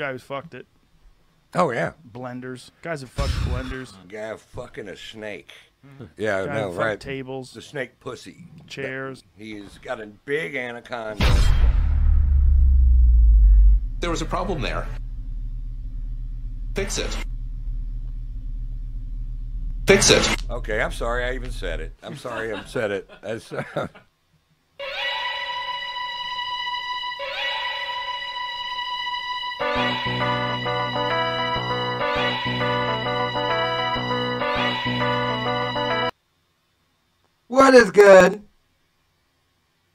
guy who's fucked it. Oh yeah, Blenders. Guys have fucked blenders. guy fucking a snake. Yeah, Guy no, who fucked right. tables, The snake pussy. chairs. He's got a big anaconda. There was a problem there. Fix it. Fix it. Okay, I'm sorry I even said it. I'm sorry I said it. That's, What is good?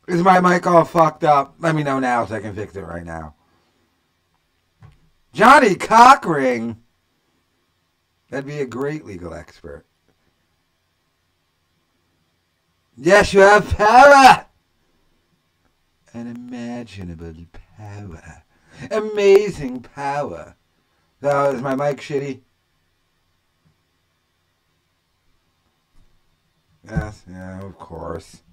Is my mic all fucked up? Let me know now so I can fix it right now. Johnny Cockring. That'd be a great legal expert. Yes, you have power. Unimaginable power. Amazing power. So, is my mic shitty? Yes, yeah, of course.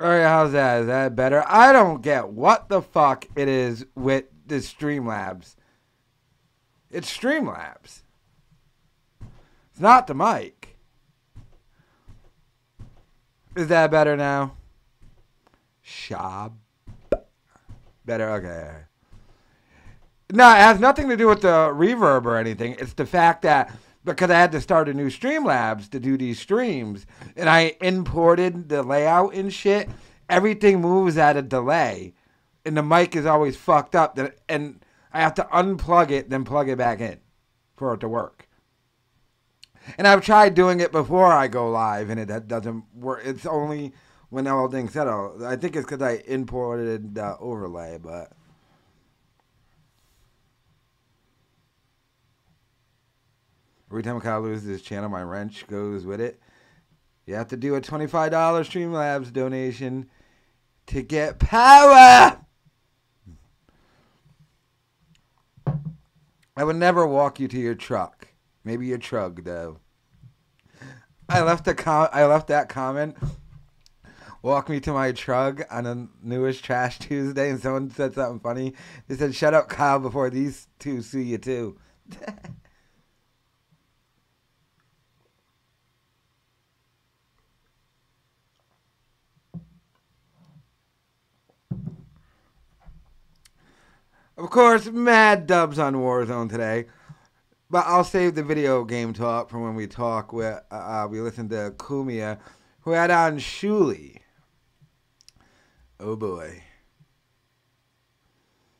Alright, how's that? Is that better? I don't get what the fuck it is with the Streamlabs. It's Streamlabs. Not the mic. Is that better now? Shab. Better, okay. No, it has nothing to do with the reverb or anything. It's the fact that because I had to start a new Streamlabs to do these streams, and I imported the layout and shit, everything moves at a delay, and the mic is always fucked up. And I have to unplug it, then plug it back in for it to work. And I've tried doing it before I go live, and it doesn't work. It's only when things settle. I think it's because I imported the overlay, but. Every time Kyle loses his channel, my wrench goes with it. You have to do a $25 Streamlabs donation to get power. I would never walk you to your truck. Maybe a truck, though. I left a com- I left that comment. Walk me to my truck on the newest Trash Tuesday, and someone said something funny. They said, "Shut up, Kyle, before these two sue you too." Of course, mad dubs on Warzone today. But I'll save the video game talk for when we talk with, uh, we listen to Cumia, who had on Shuli. Oh boy.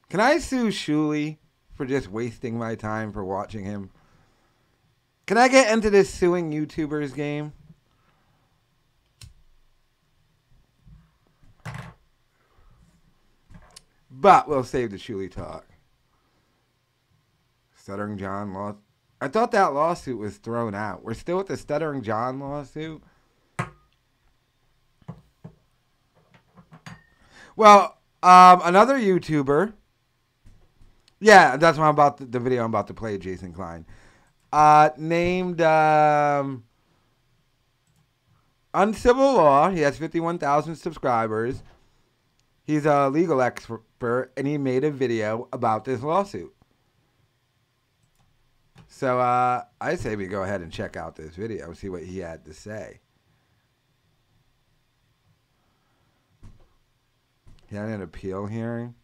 Can I sue Shuli for just wasting my time for watching him? Can I get into this suing YouTubers game? But we'll save the Shuli talk. Stuttering John law. I thought that lawsuit was thrown out. We're still with the Stuttering John lawsuit. Well, um, another YouTuber. Yeah, that's what I'm about. To, the video I'm about to play, Jason Klein, uh, named um, Uncivil Law. He has 51,000 subscribers. He's a legal expert, and he made a video about this lawsuit. So uh, I say we go ahead and check out this video and see what he had to say. He had an appeal hearing.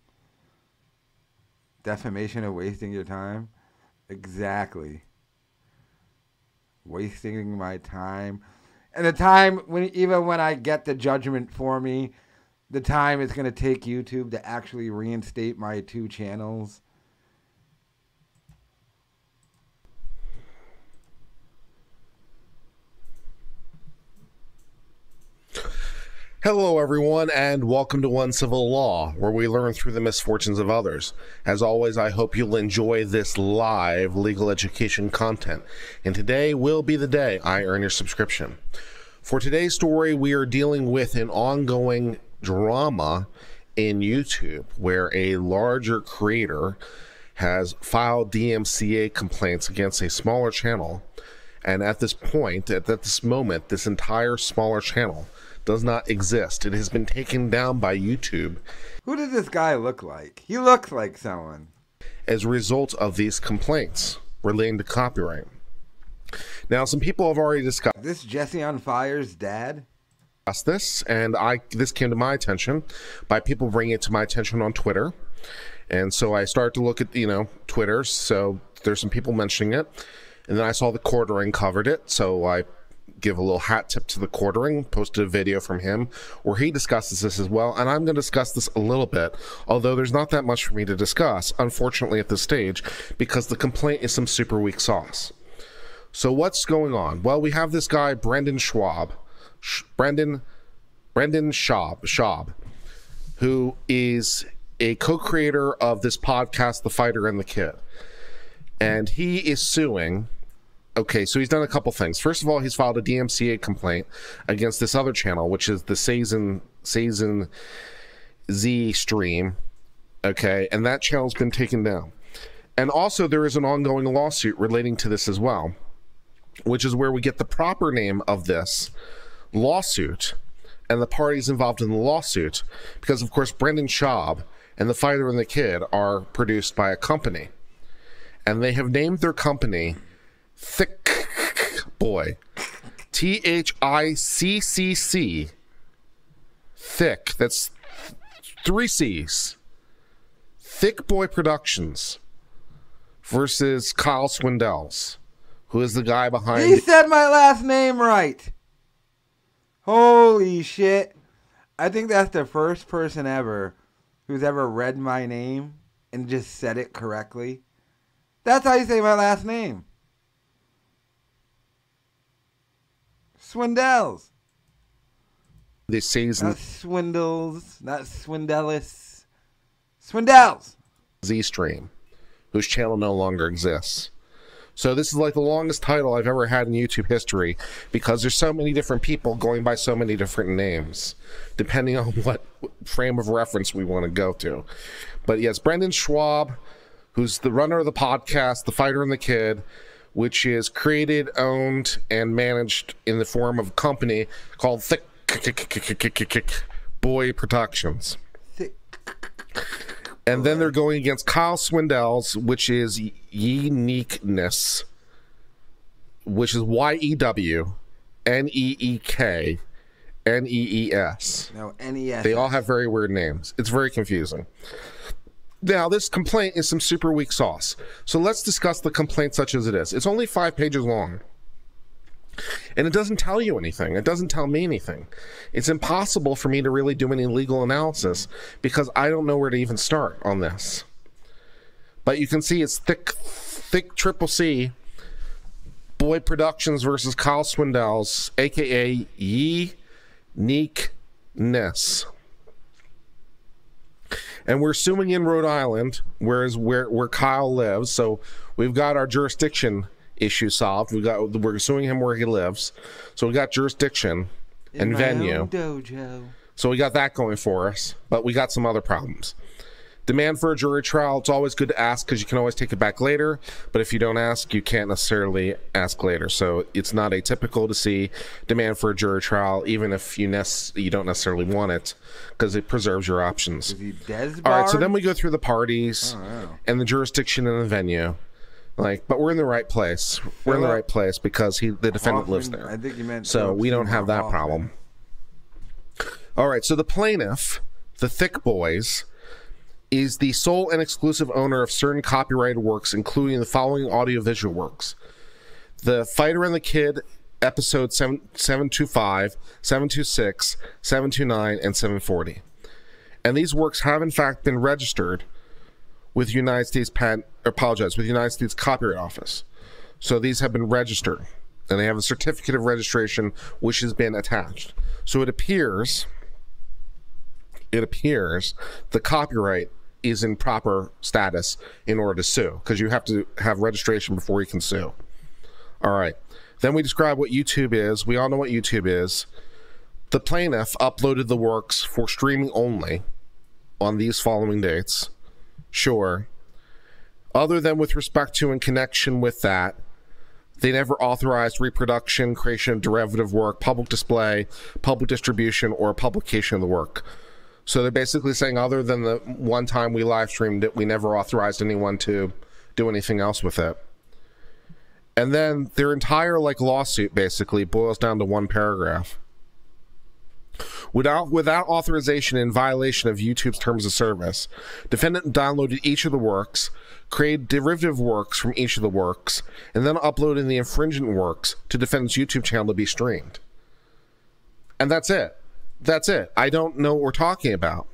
Defamation of wasting your time. Exactly. Wasting my time. And the time when even when I get the judgment for me, the time it's going to take YouTube to actually reinstate my two channels. Hello, everyone, and welcome to Uncivil Law, where we learn through the misfortunes of others. As always, I hope you'll enjoy this live legal education content. And today will be the day I earn your subscription. For today's story, we are dealing with an ongoing drama in YouTube where a larger creator has filed DMCA complaints against a smaller channel And at this point, at, this moment, this entire smaller channel does not exist. It has been taken down by YouTube Who does this guy look like? He looks like someone. as a result of these complaints relating to copyright. Now, some people have already discussed This Jesse on Fire's dad? this, and I this came to my attention by people bringing it to my attention on Twitter, and so I started to look at you know Twitter. So there's some people mentioning it, and then I saw the quartering covered it, so I give a little hat tip to the quartering. Posted a video from him where he discusses this as well, and I'm going to discuss this a little bit, although there's not that much for me to discuss, unfortunately at this stage, because the complaint is some super weak sauce. So what's going on? Well, we have this guy Brendan Schwab, Sh- Brendan Brendan Schaub, Schaub, who is a co-creator of this podcast, The Fighter and the Kid, and he is suing. Okay, so he's done a couple things. First of all, he's filed a DMCA complaint against this other channel, which is the Sazen Z stream. Okay, and that channel's been taken down. And also, there is an ongoing lawsuit relating to this as well which is where we get the proper name of this lawsuit and the parties involved in the lawsuit. Because, of course, Brendan Schaub and The Fighter and the Kid are produced by a company. And they have named their company Thick Boy. T H I C C C. Thick. That's three C's. Thick Boy Productions versus Kyle Swindell's who is the guy behind He said my last name right. Holy shit. I think that's the first person ever who's ever read my name and just said it correctly. That's how you say my last name. Swindles. the season Not swindles. Not swindellis. Swindles. Z stream, whose channel no longer exists. So this is like the longest title I've ever had in YouTube history because there's so many different people going by so many different names, depending on what frame of reference we want to go to. But yes, Brendan Schwab, who's the runner of the podcast, The Fighter and the Kid, which is created, owned, and managed in the form of a company called Thick Boy Productions. And then they're going against Kyle Swindell's, which is Uniqueness, which is Y E W N E E K N E E S. No, NES. They all have very weird names. It's very confusing. Now, this complaint is some super weak sauce. So let's discuss the complaint such as it is. It's only five pages long. And it doesn't tell you anything. It doesn't tell me anything. It's impossible for me to really do any legal analysis because I don't know where to even start on this. But you can see it's thick, thick triple C. Boy Productions versus Kyle Swindell's, aka Ye Neekness. And we're suing in Rhode Island, whereas where where Kyle lives. So we've got our jurisdiction issue solved. We got we're suing him where he lives. So we got jurisdiction In and venue. dojo. So we got that going for us, but we got some other problems. Demand for a jury trial, it's always good to ask because you can always take it back later. But if you don't ask, you can't necessarily ask later. So it's not atypical to see demand for a jury trial, even if you, nec- you don't necessarily want it, because it preserves your options. Is he Des All right, so then we go through the parties Oh, and the jurisdiction and the venue. Like, but we're in the right place. We're in the right place because he, the defendant, lives there. I think you meant So we don't have that Hoffman. problem. All right, so the plaintiff, the Thick Boys, is the sole and exclusive owner of certain copyrighted works, including the following audiovisual works The Fighter and the Kid, episode 7, 725, 726, 729, and 740. And these works have, in fact, been registered with United States Patent, apologize, with United States Copyright Office. So these have been registered, and they have a certificate of registration which has been attached. So it appears, it appears the copyright is in proper status in order to sue, because you have to have registration before you can sue. All right. Then we describe what YouTube is. We all know what YouTube is. The plaintiff uploaded the works for streaming only on these following dates. Sure. Other than with respect to and connection with that, They never authorized reproduction, creation of derivative work, public display, public distribution, or publication of the work. So they're basically saying, other than the one time we live streamed it, we never authorized anyone to do anything else with it. And then their entire like lawsuit basically boils down to one paragraph. Without without authorization in violation of YouTube's terms of service, defendant downloaded each of the works, created derivative works from each of the works, and then uploaded the infringing works to defendant's YouTube channel to be streamed. And that's it. That's it. I don't know what we're talking about.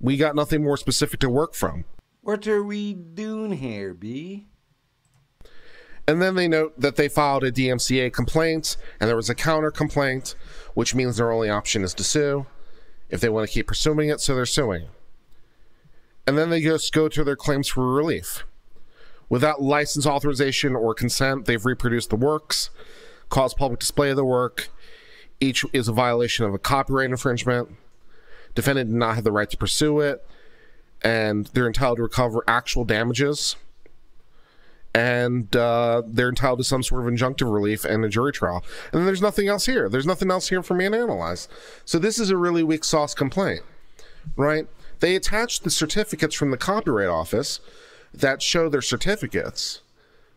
We got nothing more specific to work from. What are we doing here, B? And then they note that they filed a DMCA complaint and there was a counter complaint, which means their only option is to sue if they want to keep pursuing it, so they're suing. And then they just go to their claims for relief. Without license authorization or consent, they've reproduced the works, caused public display of the work. Each is a violation of a copyright infringement. Defendant did not have the right to pursue it, and they're entitled to recover actual damages and uh, they're entitled to some sort of injunctive relief and a jury trial. And then there's nothing else here. There's nothing else here for me to analyze. So this is a really weak sauce complaint, right? They attach the certificates from the Copyright Office that show their certificates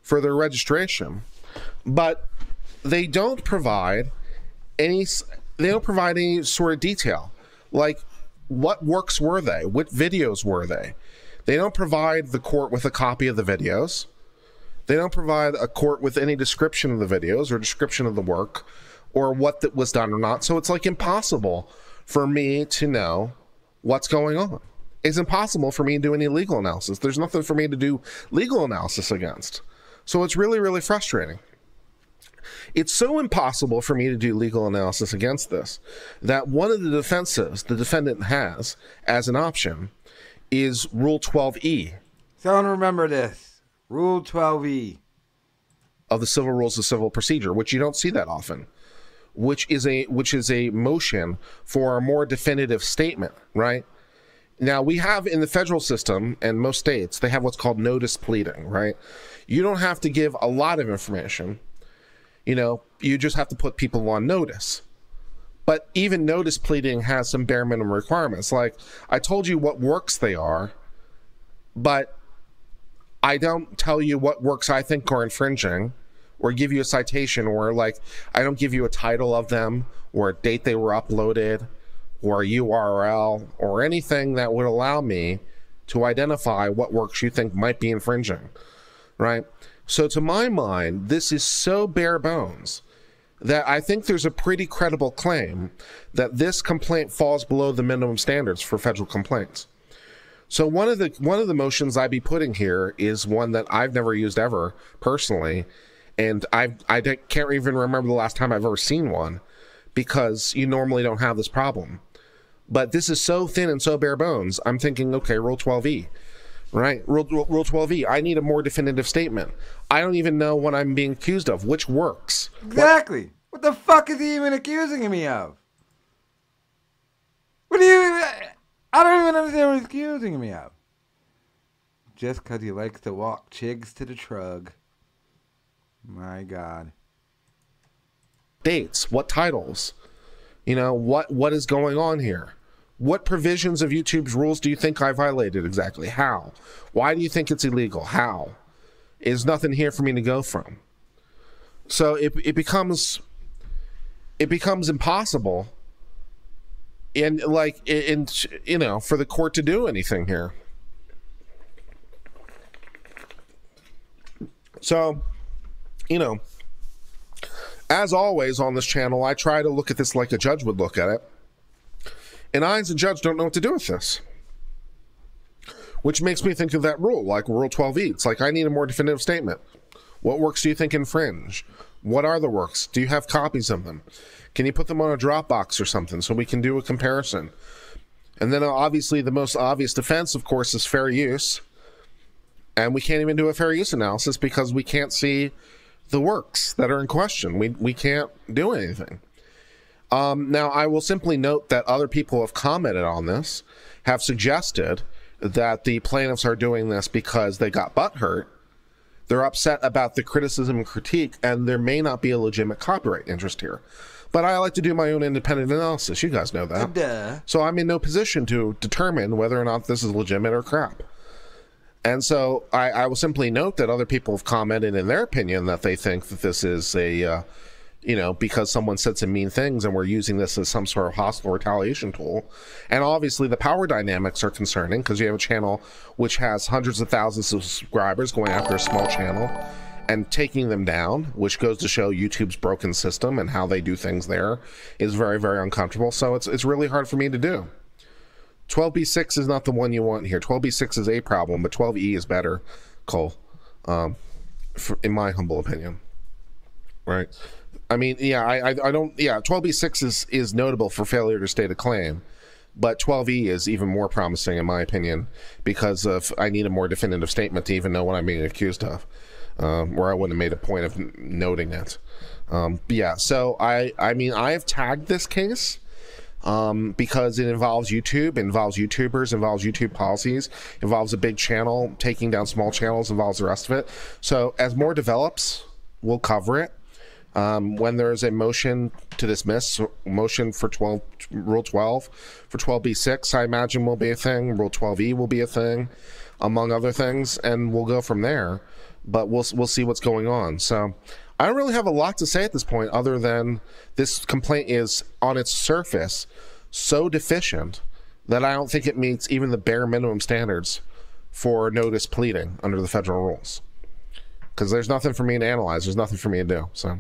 for their registration, but they don't provide any. They don't provide any sort of detail, like what works were they, what videos were they. They don't provide the court with a copy of the videos. They don't provide a court with any description of the videos or description of the work or what that was done or not. So it's like impossible for me to know what's going on. It's impossible for me to do any legal analysis. There's nothing for me to do legal analysis against. So it's really, really frustrating. It's so impossible for me to do legal analysis against this that one of the defenses the defendant has as an option is Rule 12E Someone remember this. Rule E. 12E. of the civil rules of civil procedure, which you don't see that often, which is a which is a motion for a more definitive statement, right? Now we have in the federal system and most states they have what's called notice pleading, right? You don't have to give a lot of information. You know, you just have to put people on notice. But even notice pleading has some bare minimum requirements. Like I told you what works they are, but I don't tell you what works I think are infringing or give you a citation or like I don't give you a title of them or a date they were uploaded or a URL or anything that would allow me to identify what works you think might be infringing. Right? So to my mind, this is so bare bones that I think there's a pretty credible claim that this complaint falls below the minimum standards for federal complaints. So one of the one of the motions I'd be putting here is one that I've never used ever personally, and I I can't even remember the last time I've ever seen one, because you normally don't have this problem. But this is so thin and so bare bones. I'm thinking, okay, Rule 12e, right? Rule Rule, rule 12e. I need a more definitive statement. I don't even know what I'm being accused of, which works. Exactly. What the fuck is he even accusing me of? What do you? I don't even understand what he's accusing me of. Just 'cause he likes to walk chigs to the trug. My God. dates what titles you know what what is going on here what provisions of youtube's rules do you think i violated exactly? How? Why do you think it's illegal? How? Is nothing here for me to go from. So it, it becomes it becomes impossible. And like in you know for the court to do anything here. So you know as always on this channel, I try to look at this like a judge would look at it. And I, as a judge, don't know what to do with this. Which makes me think of that rule, like Rule 12e. It's like, I need a more definitive statement. What works do you think infringe? What are the works? Do you have copies of them? Can you put them on a Dropbox or something so we can do a comparison? And then, uh, obviously, the most obvious defense, of course, is fair use. And we can't even do a fair use analysis because we can't see the works that are in question. We we can't do anything. Um, now, I will simply note that other people have commented on this, have suggested that the plaintiffs are doing this because they got butt hurt They're upset about the criticism and critique, and there may not be a legitimate copyright interest here. But I like to do my own independent analysis. You guys know that. Duh. So I'm in no position to determine whether or not this is legitimate or crap. And so I, I will simply note that other people have commented in their opinion that they think that this is a, uh, you know, because someone said some mean things and we're using this as some sort of hostile retaliation tool. And obviously the power dynamics are concerning because you have a channel which has hundreds of thousands of subscribers going after a small channel and taking them down, which goes to show YouTube's broken system and how they do things there is very, very uncomfortable. So it's, it's really hard for me to do. 12b6 is not the one you want here. 12b6 is a problem, but 12e is better, Cole, um, for, in my humble opinion. Right? I mean, yeah, I, I, don't, yeah, 12b6 is, is notable for failure to state a claim, but 12e is even more promising, in my opinion, because of I need a more definitive statement to even know what I'm being accused of, um, where I wouldn't have made a point of noting it. Um, yeah, so I, I mean, I have tagged this case um, because it involves YouTube, involves YouTubers, involves YouTube policies, involves a big channel taking down small channels, involves the rest of it. So as more develops, we'll cover it. Um, when there's a motion to dismiss, motion for 12, Rule 12, for 12b6, I imagine will be a thing. Rule 12e will be a thing, among other things, and we'll go from there. But we'll we'll see what's going on. So I don't really have a lot to say at this point, other than this complaint is on its surface so deficient that I don't think it meets even the bare minimum standards for notice pleading under the federal rules. Because there's nothing for me to analyze. There's nothing for me to do. So.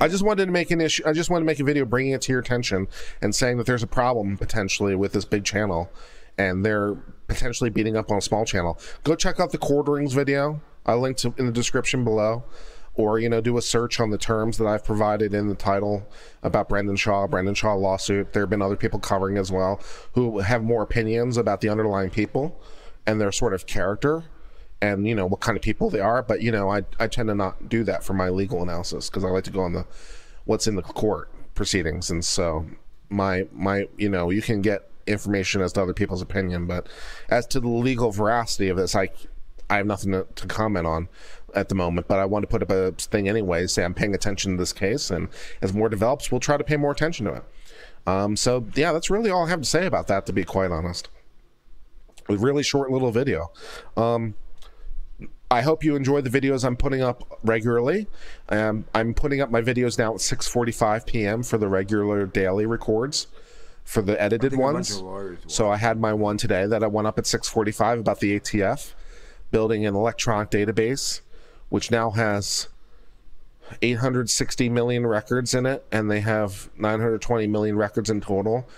I just wanted to make an issue. I just wanted to make a video bringing it to your attention and saying that there's a problem potentially with this big channel, and they're potentially beating up on a small channel. Go check out the quarterings video. I linked in the description below, or you know, do a search on the terms that I've provided in the title about Brendan Shaw, Brendan Shaw lawsuit. There have been other people covering as well who have more opinions about the underlying people and their sort of character and you know what kind of people they are but you know i, I tend to not do that for my legal analysis because i like to go on the what's in the court proceedings. And so my my you know you can get information as to other people's opinion but as to the legal veracity of this i i have nothing to, to comment on at the moment but i want to put up a thing anyway say i'm paying attention to this case and as more develops we'll try to pay more attention to it. Um, so yeah that's really all i have to say about that to be quite honest. A really short little video. Um, I hope you enjoy the videos I'm putting up regularly. Um, I'm putting up my videos now at 6:45 p.m. for the regular daily records, for the edited think a bunch ones. So I had my one today that I went up at 6:45 about the ATF building an electronic database, which now has 860 million records in it, and they have 920 million records in total.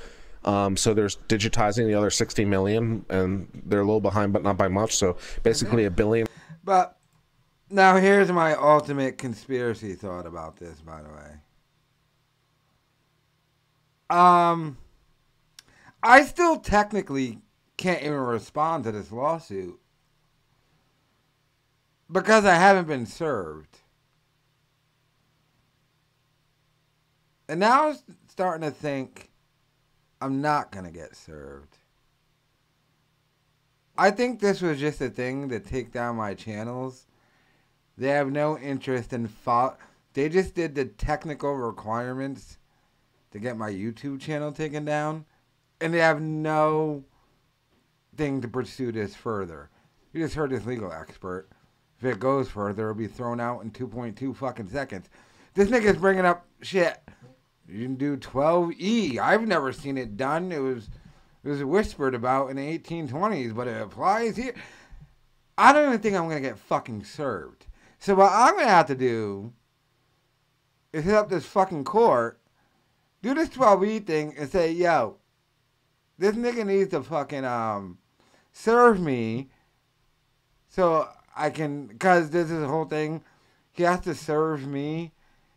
Um, so there's digitizing the other 60 million, and they're a little behind, but not by much. So basically, a billion. But now here's my ultimate conspiracy thought about this, by the way. Um, I still technically can't even respond to this lawsuit because I haven't been served. And now I'm starting to think I'm not going to get served. I think this was just a thing to take down my channels. They have no interest in fo- They just did the technical requirements to get my YouTube channel taken down, and they have no thing to pursue this further. You just heard this legal expert. If it goes further, it'll be thrown out in 2.2 fucking seconds. This nigga's bringing up shit. You can do 12E. I've never seen it done. It was it was whispered about in the 1820s, but it applies here. I don't even think I'm gonna get fucking served. So what I'm gonna have to do is hit up this fucking court, do this 12E thing, and say, yo, this nigga needs to fucking um serve me, so I can, cause this is the whole thing. He has to serve me,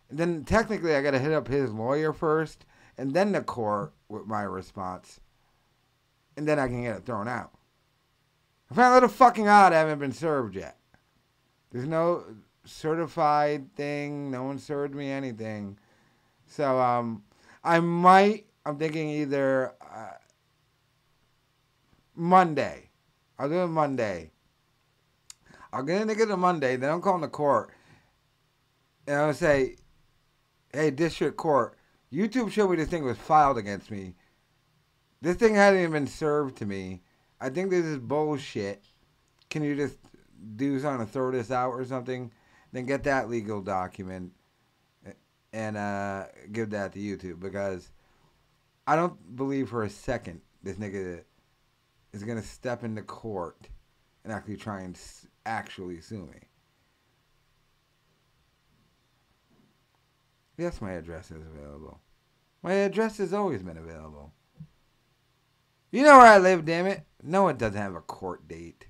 and then technically I gotta hit up his lawyer first, and then the court with my response and then I can get it thrown out. I found a little fucking odd I haven't been served yet. There's no certified thing. No one served me anything. So um, I might. I'm thinking either uh, Monday. I'll do it Monday. I'll get a nigga to Monday, then I'm calling the court. And I'll say, hey, district court, YouTube showed me this thing was filed against me. This thing hadn't even been served to me. I think this is bullshit. Can you just do something to throw this out or something? Then get that legal document and uh, give that to YouTube because I don't believe for a second this nigga is gonna step into court and actually try and actually sue me. Yes, my address is available. My address has always been available. You know where I live, damn it. No, it doesn't have a court date.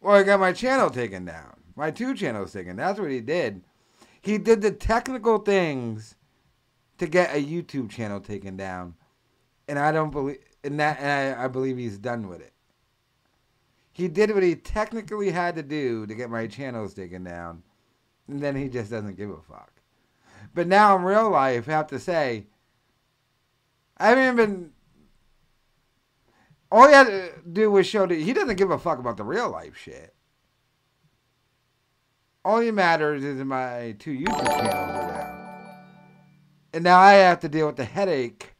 Well, I got my channel taken down. My two channels taken. That's what he did. He did the technical things to get a YouTube channel taken down, and I don't believe in that. And I, I believe he's done with it. He did what he technically had to do to get my channels taken down, and then he just doesn't give a fuck. But now in real life, I have to say, I haven't even been. All he had to do was show that he doesn't give a fuck about the real life shit. All he matters is my two YouTube channels are down. And now I have to deal with the headache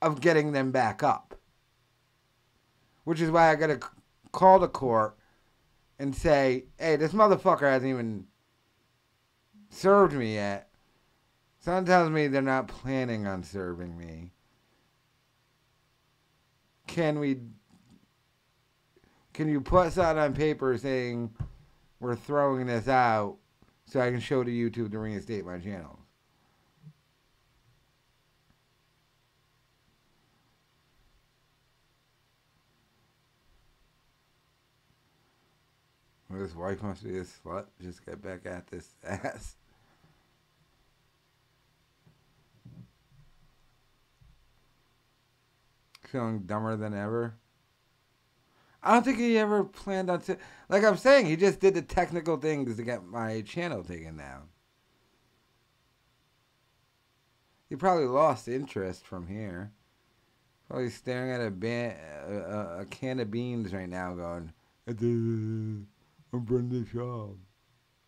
of getting them back up. Which is why I gotta c- call the court and say, hey, this motherfucker hasn't even served me yet. Someone tells me they're not planning on serving me. Can we can you put something on paper saying we're throwing this out so I can show to YouTube to reinstate my channels? Well, His wife must be a slut. Just get back at this ass. Feeling dumber than ever. I don't think he ever planned on. T- like I'm saying, he just did the technical things to get my channel taken down. He probably lost interest from here. Probably staring at a, ban- a, a, a can of beans right now, going, "I'm Brendan Schaub."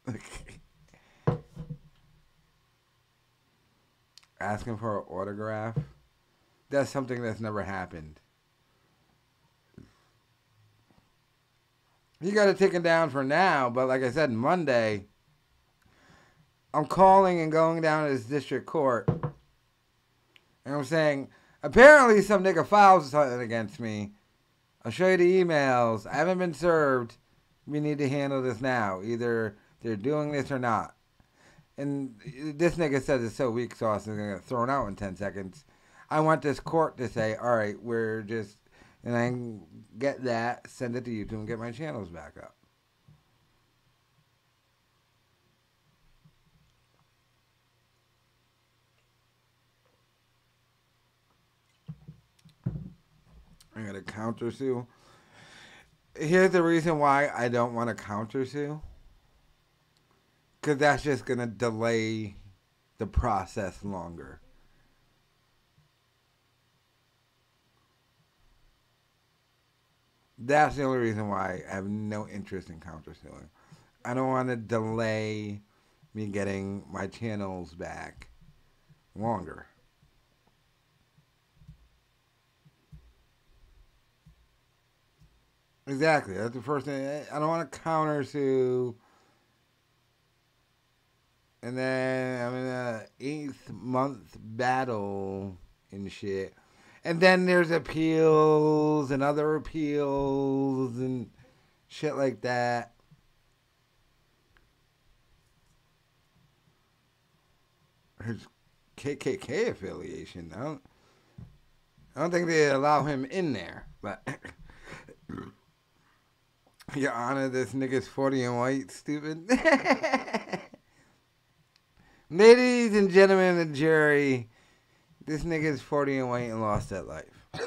Asking for an autograph. That's something that's never happened. He got it taken down for now, but like I said, Monday, I'm calling and going down to his district court. And I'm saying, apparently some nigga filed something against me. I'll show you the emails. I haven't been served. We need to handle this now. Either they're doing this or not. And this nigga says it's so weak sauce is gonna get thrown out in ten seconds. I want this court to say, all right, we're just, and I get that, send it to YouTube, and get my channels back up. I got to counter sue. Here's the reason why I don't want to counter sue. Because that's just going to delay the process longer. That's the only reason why I have no interest in counter suing. I don't want to delay me getting my channels back longer. Exactly. That's the first thing. I don't want to counter to. And then I'm in a eighth month battle and shit. And then there's appeals and other appeals and shit like that. His KKK affiliation. I don't. I don't think they allow him in there, but. Your Honor, this nigga's 40 and white, stupid. Ladies and gentlemen of the jury, this nigga's 40 and white and lost that life.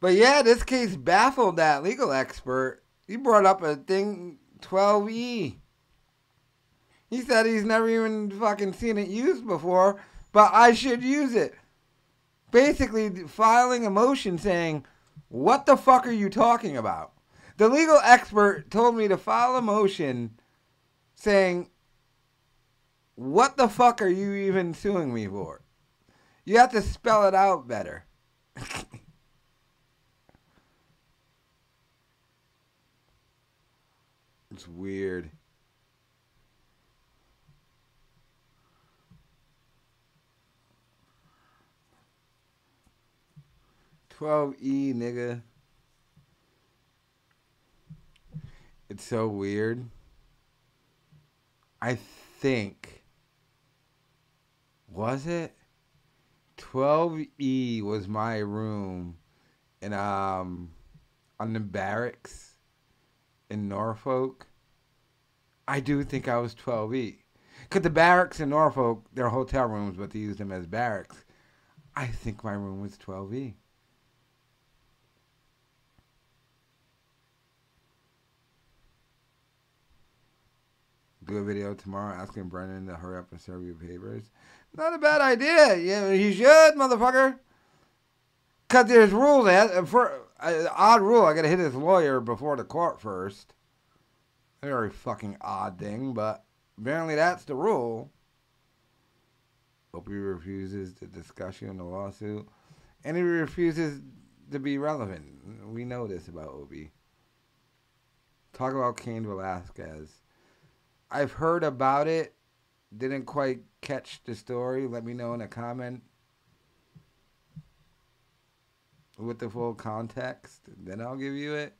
But yeah, this case baffled that legal expert. He brought up a thing 12E. He said he's never even fucking seen it used before, but I should use it. Basically, filing a motion saying, What the fuck are you talking about? The legal expert told me to file a motion saying, What the fuck are you even suing me for? You have to spell it out better. it's weird. Twelve E nigga. It's so weird. I think was it 12E was my room in um on the barracks in Norfolk. I do think I was 12E. Cuz the barracks in Norfolk, they're hotel rooms but they use them as barracks. I think my room was E. 12E. Do a video tomorrow asking Brendan to hurry up and serve your papers. Not a bad idea. Yeah, he should, motherfucker. Cause there's rules. That, for uh, odd rule, I gotta hit his lawyer before the court first. Very fucking odd thing, but apparently that's the rule. Opie refuses to discussion in the lawsuit, and he refuses to be relevant. We know this about Opie. Talk about Cain Velasquez. I've heard about it. Didn't quite catch the story. Let me know in a comment with the full context. Then I'll give you it.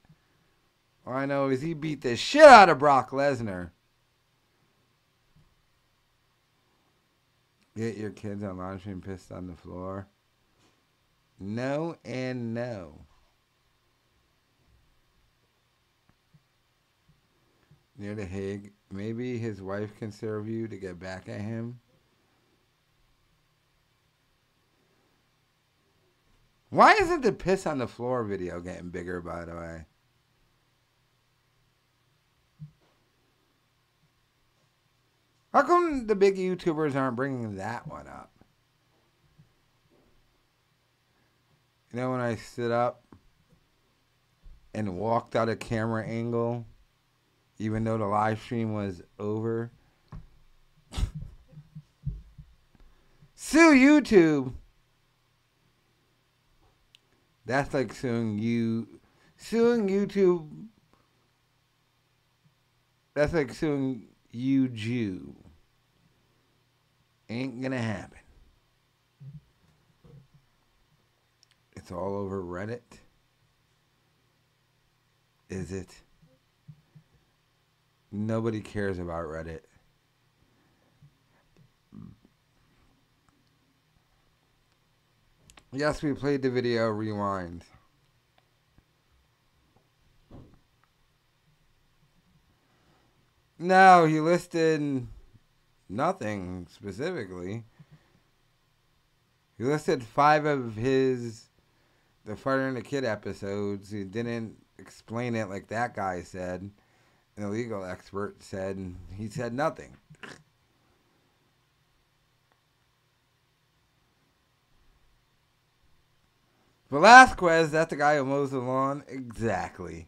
All I know is he beat the shit out of Brock Lesnar. Get your kids on live stream pissed on the floor. No and no. Near the Hague. Maybe his wife can serve you to get back at him. Why isn't the piss on the floor video getting bigger, by the way? How come the big YouTubers aren't bringing that one up? You know, when I stood up and walked out of camera angle, even though the live stream was over. Sue YouTube. That's like suing you, suing YouTube. That's like suing you, Jew. Ain't gonna happen. It's all over Reddit. Is it? Nobody cares about Reddit. Yes, we played the video rewind. No, he listed nothing specifically. He listed five of his the Fighter and the Kid episodes. He didn't explain it like that guy said. An legal expert said, and he said nothing. Velasquez, that's the guy who mows the lawn. Exactly.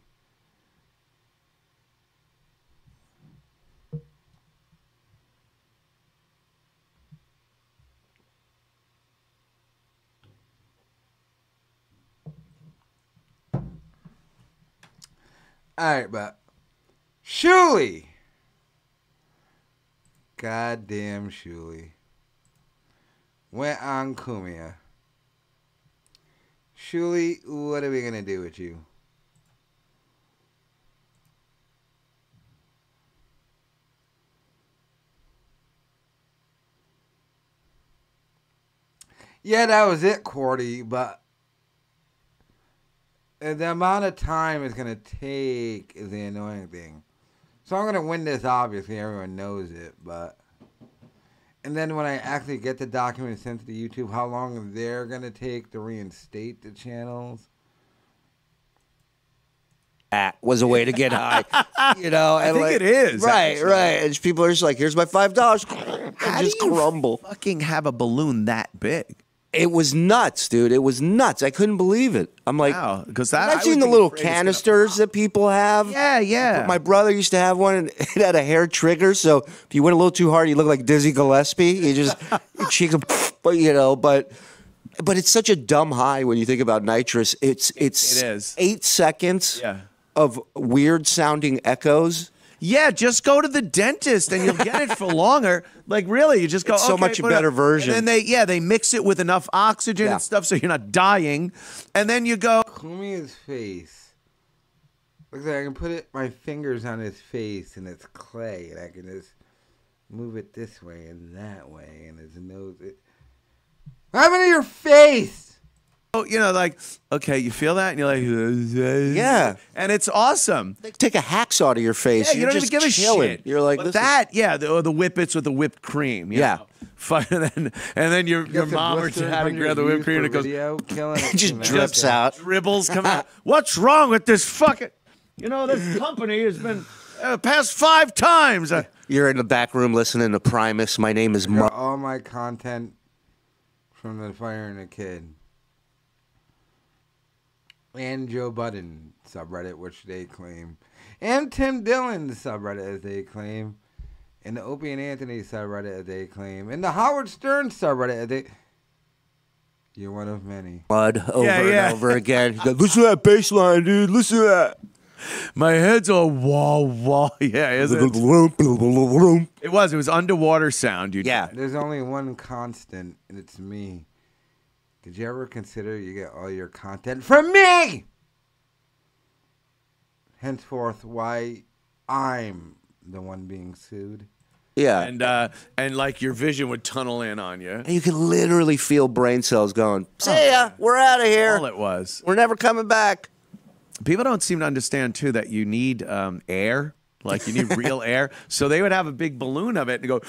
All right, but Shuli. Goddamn Shuli. Went on Cumia. Shuli, what are we going to do with you? Yeah, that was it, Cordy, but the amount of time it's going to take is the annoying thing. So I'm going to win this, obviously. Everyone knows it, but. And then when I actually get the document sent to the YouTube, how long they're going to take to reinstate the channels That was a way to get high. You know, and think like- it is, right, actually. right. And people are just like, "Here's my five dollars," How just crumble. Fucking have a balloon that big. It was nuts, dude. It was nuts. I couldn't believe it. I'm like, Wow, 'cause that- seen the little gonna canisters that people have. Yeah, yeah. My brother used to have one, and it had a hair trigger. So if you went a little too hard, you look like Dizzy Gillespie. You just, she could, but you know, but. But it's such a dumb high when you think about nitrous. It's it's It is. eight seconds Yeah. of weird sounding echoes. Yeah, just go to the dentist and you'll get it for longer. Like really, you just go. It's so okay, much a better version. And then they, yeah, they mix it with enough oxygen Yeah. and stuff, so you're not dying. And then you go. Show me his face. Looks like I can put it my fingers on his face and it's clay, and I can just move it this way and that way, and his nose. It... What happened to your face? Oh, you know, like, okay, you feel that, and you're like, Yeah. and it's awesome. They take a hacksaw to your face. Yeah, you don't just even give a chilling. shit. You're like But this is- that, yeah, the, or the whippets with the whipped cream. you Yeah. know. And then, and then your your mom or blister dad on grab the whipped cream and it goes video, killing it it just drips everything. out. dribbles come out. What's wrong with this fucking? You know, this company has been uh, past five times. Uh, You're in the back room listening to Primus. My name is Got Mark. all my content from the Fighter and the Kid. And Joe Budden subreddit, which they claim. And Tim Dillon subreddit, as they claim. And the Opie and Anthony subreddit, as they claim. And the Howard Stern subreddit, as they. You're one of many. Mud over Yeah, yeah. and over again. You go, Listen to that bass line, dude. Listen to that. my head's all wah wah. Yeah, isn't it? It was. It was underwater sound. You Yeah. There's only one constant, and it's me. Did you ever consider you get all your content from me? Henceforth, why I'm the one being sued. Yeah. and uh, and like your vision would tunnel in on you. And you could literally feel brain cells going, see ya, we're out of here. All it was. We're never coming back. People don't seem to understand too that you need um, air, like you need real air. So they would have a big balloon of it and go,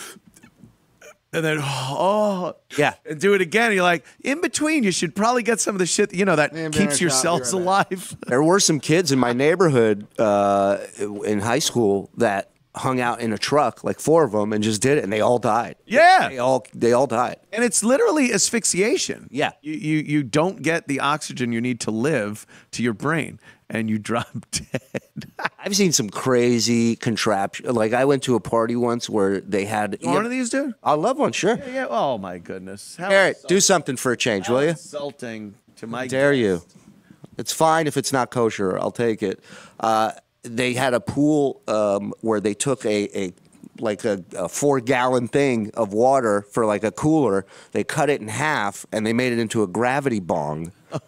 and then oh Yeah. and do it again. You're like in between. You should probably get some of the shit you know that Man, keeps better your cells alive. There were some kids in my neighborhood uh, in high school that hung out in a truck, like four of them, and just did it, and they all died. Yeah. They all they all died. And it's literally asphyxiation. Yeah. You, you you don't get the oxygen you need to live to your brain, and you drop dead. I've seen some crazy contraption. Like I went to a party once where they had You one of these, dude? I love one, sure. Yeah. Oh my goodness. How Eric, do something for a change, will you? Insulting to my. Dare you? It's fine if it's not kosher. I'll take it. Uh, they had a pool um, where they took a, a like a, a four gallon thing of water for like a cooler. They cut it in half and they made it into a gravity bong Oh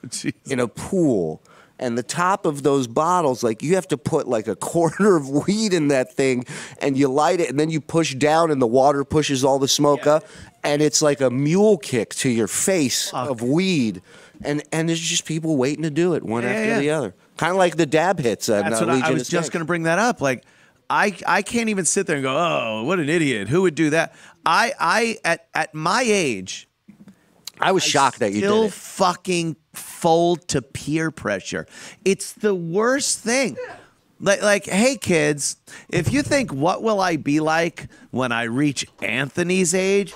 in a pool. And the top of those bottles, like you have to put like a quarter of weed in that thing and you light it and then you push down and the water pushes all the smoke up. And it's like a mule kick to your face of weed. And and there's just people waiting to do it one Yeah, after yeah. the other. Kind of like the dab hits. Uh, That's what I, I was just going to bring that up. Like, I I can't even sit there and go, oh, what an idiot. Who would do that? I I at at my age, I was shocked that you still did it. fucking fold to peer pressure. It's the worst thing. Like, like, hey kids, if you think what will I be like when I reach Anthony's age,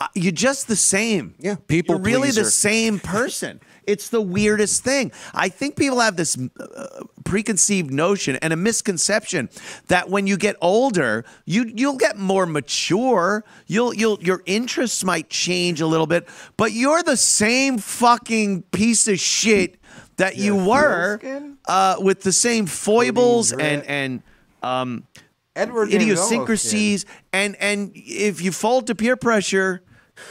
uh, you're just the same. Yeah, people You're really the same person. It's the weirdest thing. I think people have this uh, preconceived notion and a misconception that when you get older, you you'll get more mature. You'll you'll your interests might change a little bit, but you're the same fucking piece of shit that you were uh, with the same foibles and and um, Edward idiosyncrasies and and if you fold to peer pressure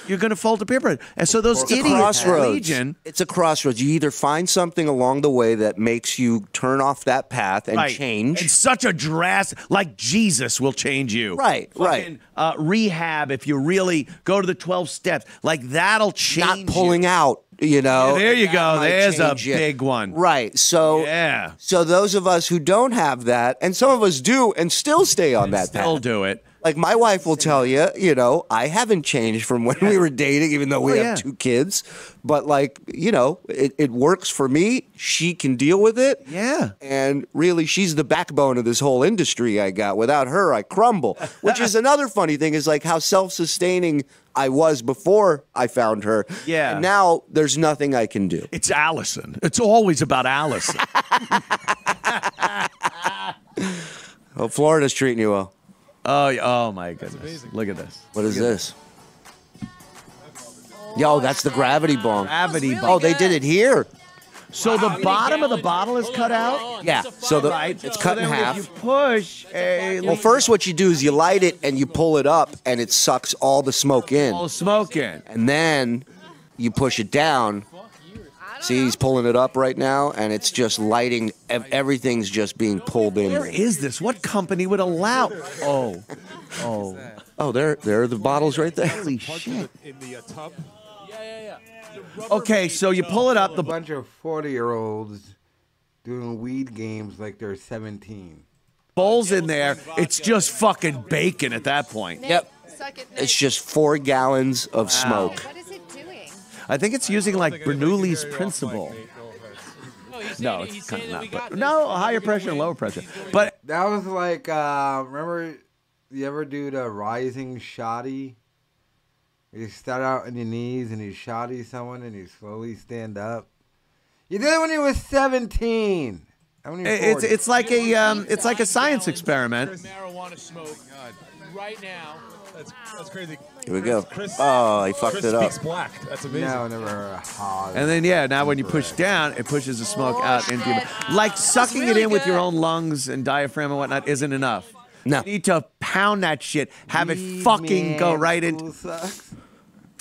you're going to fold to pressure and so those It's a idiots crossroads. Legion, It's a crossroads. You either find something along the way that makes you turn off that path and right. change. and such a drastic like jesus will change you Right, right. Uh, rehab if you really go to the 12 steps like that'll change not pulling you. out. You know, Yeah, there you go. There's a you. big one. Right. So, yeah so those of us who don't have that, and some of us do, and still stay on that path, still path. do it Like my wife will tell you, you know, I haven't changed from when we were dating, even though we Oh, have yeah. two kids. But like, you know, it, it works for me. She can deal with it. Yeah. And really, she's the backbone of this whole industry I got. Without her, I crumble. Which is another funny thing is like how self sustaining I was before I found her. Yeah. And now there's nothing I can do. It's Allison. It's always about Allison. Oh, Florida's treating you well. Oh, oh my goodness. Look at this. What is this? Yo, that's the gravity bomb. Gravity bomb. Oh, they did it here. So the bottom of the bottle is cut out? Yeah. So the Right. it's So cut in half. If you push a Well, first, what you do is you light it and you pull it up, and it sucks all the smoke in. all the smoke in. And then you push it down. See, he's pulling it up right now, and it's just lighting. Everything's just being pulled in. is this? What company would allow? Oh, oh, Oh, there, there are the bottles right there. holy shit! In the uh, tub. Yeah, yeah, yeah. Okay, so you pull it up. The bunch of 40 year olds doing weed games like they're 17. bowl's in there. It's just fucking bacon at that point. Yep. It's just four gallons of smoke. I think it's using like Bernoulli's principle. No, it's kind of not. But no, higher pressure and lower pressure. But That was like, uh, remember, you ever do the rising shoddy? You start out on your knees and you shoddy someone and you slowly stand up. You did it when you was 17. How many it's it's like a um, it's like a science experiment. marijuana smoke right now. That's that's crazy. Here we go. Chris, Oh, he fucked Chris it up. black. That's amazing. No, never heard of hog. And then yeah, now when you push down, it pushes the smoke out into your like sucking it in with your own lungs and diaphragm and whatnot isn't enough. No. You need to pound that shit, have it fucking go man, right school in. sucks.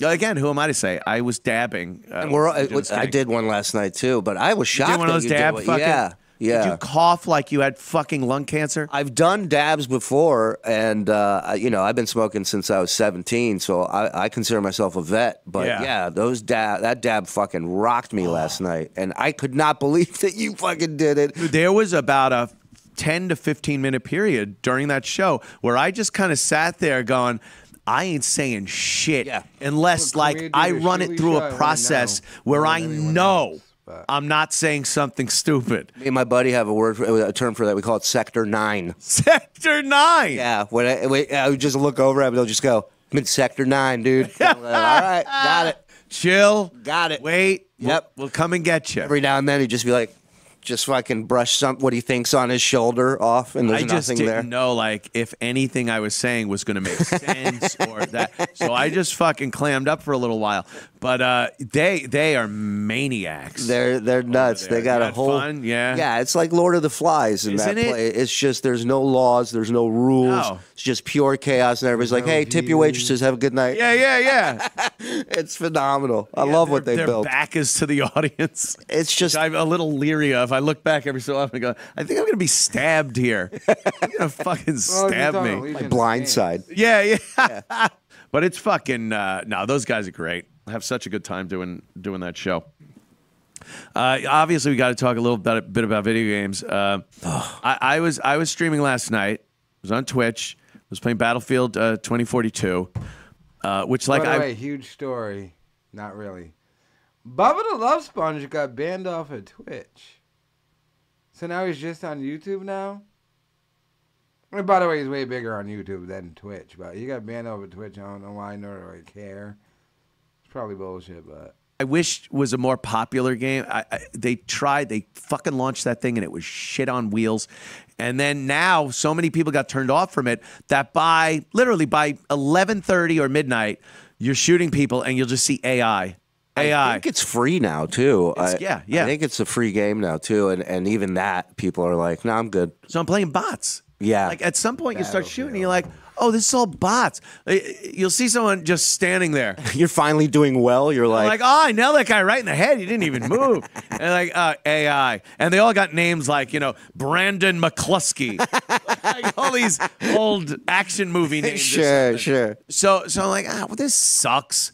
Again, who am I to say? I was dabbing. Uh, And we're, I, I did one last night too, but I was You shocked did one of those dab did fucking. Yeah, yeah. Did you cough like you had fucking lung cancer? I've done dabs before, and uh, you know I've been smoking since I was 17, so I, I consider myself a vet. But Yeah. yeah, those dab that dab fucking rocked me last night, and I could not believe that you fucking did it. There was about a 10 to 15 minute period during that show where I just kind of sat there going, I ain't saying shit Yeah. unless Well, like I run it through show? I a wanna process know where I anyone know else, but- I'm not saying something stupid. Me and my buddy have a word, for, a term for that. We call it Sector Nine. Sector 9. Yeah, when I, when I would just look over at him, they'll just go, "I'm in Sector Nine, dude." Like, All right, got it. Chill. Got it. Wait. We'll- Yep. We'll, come and get you. Every now and then, he'd just be like, just fucking brush some what he thinks on his shoulder off, and there's I just nothing didn't there. know like if anything I was saying was going to make sense or that. So I just fucking clammed up for a little while. But uh, they they are maniacs. They're they're nuts. They got a whole fun? Yeah. yeah. It's like Lord of the Flies in Isn't that it? play. It's just there's no laws, there's no rules. No. It's just pure chaos, and everybody's like, No "Hey, tip your views. waitresses. Have a good night." yeah, yeah, yeah. It's phenomenal. I love what their- they their built. back is to the audience. It's just I'm a little leery of. I look back every so often and go, I think I'm gonna be stabbed here. They're gonna fucking Well, if you're stab me. Legion of blind side. Yeah, yeah. but it's fucking uh, no. Those guys are great. Have such a good time doing doing that show. Uh, obviously, we got to talk a little bit, bit about video games. Uh, I, I was I was streaming last night. I was on Twitch. I was playing Battlefield uh, 2042, uh, which like By the I way, huge story. Not really. Bubba the Love Sponge got banned off of Twitch. So now he's just on YouTube now? And by the way, he's way bigger on YouTube than Twitch, but he got banned off of Twitch. I don't know why, nor do I care. It's probably bullshit, but. I wish was a more popular game. I, I, they tried, they fucking launched that thing and it was shit on wheels. And then now so many people got turned off from it that by literally by 11:30 or midnight, you're shooting people and you'll just see AI. I AI. think it's free now too. I, yeah, yeah. I think it's a free game now too, and and even that people are like, "No, I'm good." so I'm playing bots. Yeah. Like at some point you start shooting and you're like, "Oh, this is all bots." Uh, You'll see someone just standing there. You're finally doing well. You're like, like, oh, I nailed that guy right in the head. He didn't even move. and like, uh, AI. And they all got names like, you know, Brandon McCluskey. like all these old action movie names. sure, sure. So, so I'm like, ah, well, this sucks.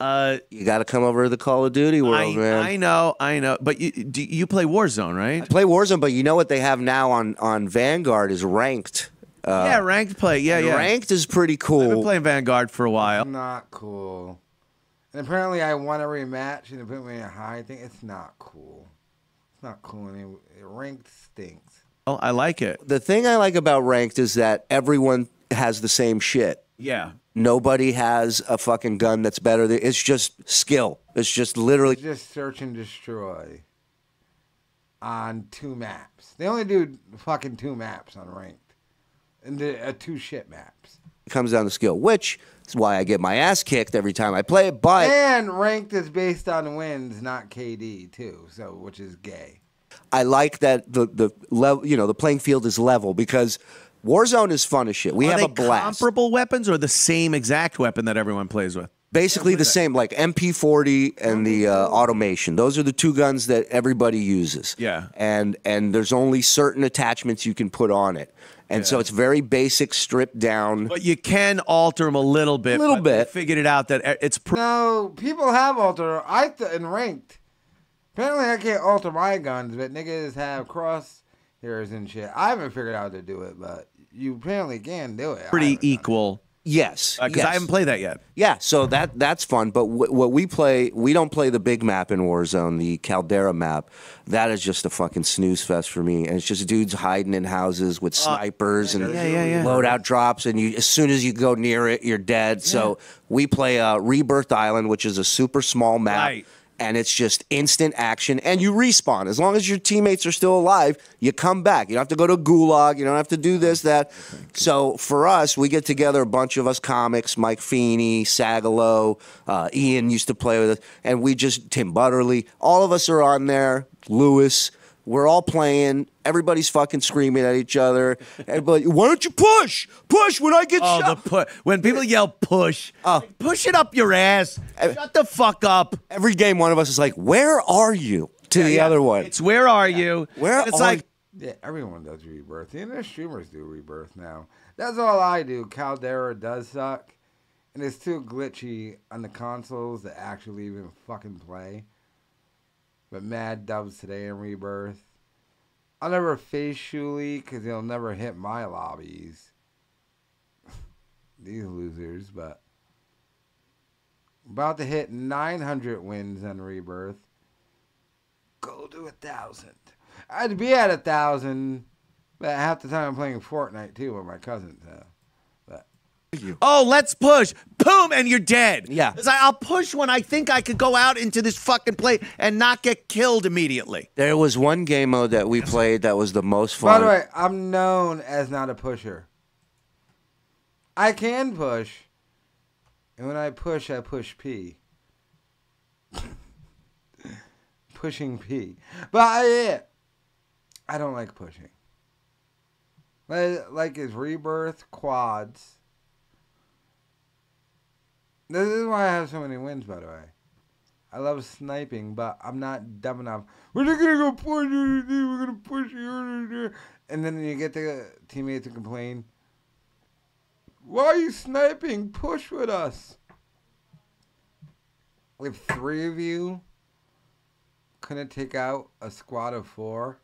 Uh, You got to come over to the Call of Duty world, I, man. I know, I know. But you, do, you play Warzone, right? play Warzone, but you know what they have now on on Vanguard is ranked. Uh, yeah, ranked play. Yeah, yeah. Ranked is pretty cool. I've been playing Vanguard for a while. Not cool. And apparently, I won a rematch and they put me in a high thing. It's not cool. It's not cool. Any ranked stinks. Well, I like it. The thing I like about ranked is that everyone has the same shit. Yeah. Nobody has a fucking gun that's better. than- It's just skill. It's just literally. it's Just search and destroy on two maps. They only do fucking two maps on ranked, and the uh, two shit maps. It comes down to skill, which is why I get my ass kicked every time I play it. But And ranked is based on wins, not KD too. So which is gay. I like that the the level, you know, the playing field is level because Warzone is fun as shit. We Are have they a blast. comparable weapons or the same exact weapon that everyone plays with? Basically the same, like MP40 and the uh, automation. Those are the two guns that everybody uses. Yeah. and and there's only certain attachments you can put on it, and so it's very basic, stripped down. But you can alter them a little bit. A Little but they bit. Figured it out that uh, it's. Pr- No, people have altered. I th- in ranked. Apparently, I can't alter my guns, but niggas have cross hairs and shit. I haven't figured out how to do it, but you apparently can do it. Pretty haven't done equal Yes, because yes. I haven't played that yet. Yeah, so that that's fun. But w- what we play, we don't play the big map in Warzone, the Caldera map. That is just a fucking snooze fest for me. And it's just dudes hiding in houses with snipers and Uh, yeah, yeah, yeah. loadout drops, and you as soon as you go near it, you're dead. So we play uh, Rebirth Island, which is a super small map. Right. And it's just instant action, and you respawn. As long as your teammates are still alive, you come back. You don't have to go to Gulag. You don't have to do this, that. So for us, we get together a bunch of us comics, Mike Feeney, Sagalo, uh, Ian used to play with us, and we just, Tim Butterly, all of us are on there, Lewis. We're all playing. Everybody's fucking screaming at each other. Everybody, why don't you push? Push when I get Oh, the shot. pu- when people yell push, oh. push it up your ass. Shut the fuck up. Every game, one of us is like, where are you? To the Yeah. other one. It's where are you? Where And it's are like Yeah, everyone does rebirth. Even the streamers do rebirth now. That's all I do. Caldera does suck, and it's too glitchy on the consoles to actually even fucking play. But mad dubs today in rebirth. I'll never face Shuli because he'll never hit my lobbies. These losers, but about to hit 900 wins on rebirth. Go to a thousand. I'd be at a thousand, but half the time I'm playing Fortnite too with my cousins. So. But Oh, let's push. Boom, and you're dead. Yeah. It's like, I'll push when I think I could go out into this fucking play and not get killed immediately. There was one game mode that we played that was the most fun. by the way, I'm known as not a pusher. I can push, and when I push, I push P. Pushing P, but I, I don't like pushing. Like, like his rebirth quads. This is why I have so many wins, by the way. I love sniping, but I'm not dumb enough. We're just gonna go push you. We're gonna push you. And then you get the teammate to complain. Why are you sniping? Push with us. If three of you couldn't take out a squad of four,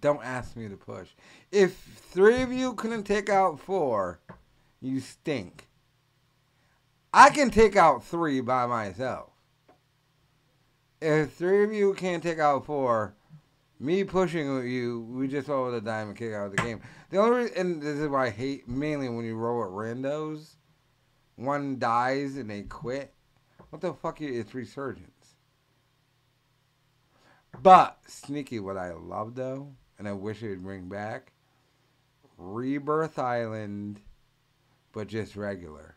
don't ask me to push. If three of you couldn't take out four, you stink. I can take out three by myself. If three of you can't take out four, me pushing you, we just roll the diamond kick out of the game. The only reason, and this is why I hate mainly when you roll at randos, one dies and they quit. What the fuck? It's resurgence. But sneaky, what I love though, and I wish it would bring back, Rebirth Island, but just regular.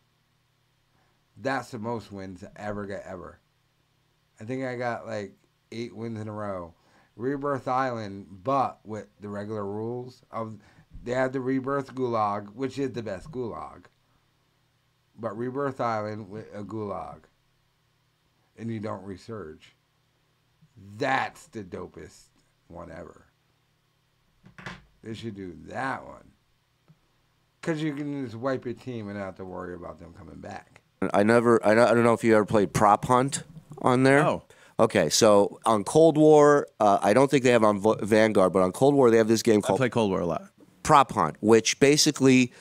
That's the most wins I ever got ever. I think I got like eight wins in a row. Rebirth Island, but with the regular rules of they had the Rebirth Gulag, which is the best Gulag. But Rebirth Island with a Gulag, and you don't resurge. That's the dopest one ever. They should do that one. Because you can just wipe your team and not have to worry about them coming back. I never. I don't, know if you ever played Prop Hunt on there. No. Okay, so on Cold War, uh, I don't think they have on Vo- Vanguard, but on Cold War they have this game I called play Cold War a lot. prop hunt, which basically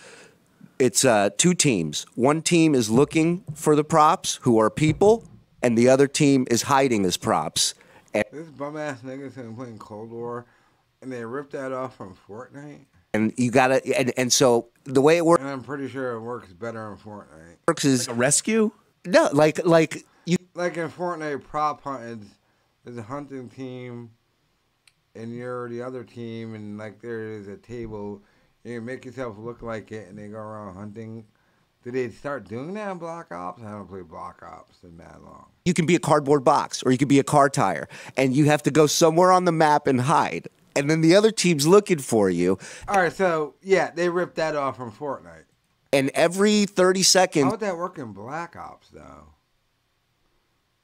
it's uh, two teams. One team is looking for the props, who are people, and the other team is hiding as props. And, This bum ass niggas been playing Cold War, and they ripped that off from Fortnite. And you gotta, and, and so the way it works And I'm pretty sure it works better in Fortnite. Works is A rescue? no, like like you Like in Fortnite, prop hunting, there's a hunting team, and you're the other team, and like there is a table. And you make yourself look like it, and they go around hunting. Did they start doing that in Black Ops? I haven't played Black Ops in that long. you can be a cardboard box or you can be a car tire, and you have to go somewhere on the map and hide. And then the other team's looking for you, All right, so yeah, they ripped that off from Fortnite. and every thirty seconds, How would that work in Black Ops though?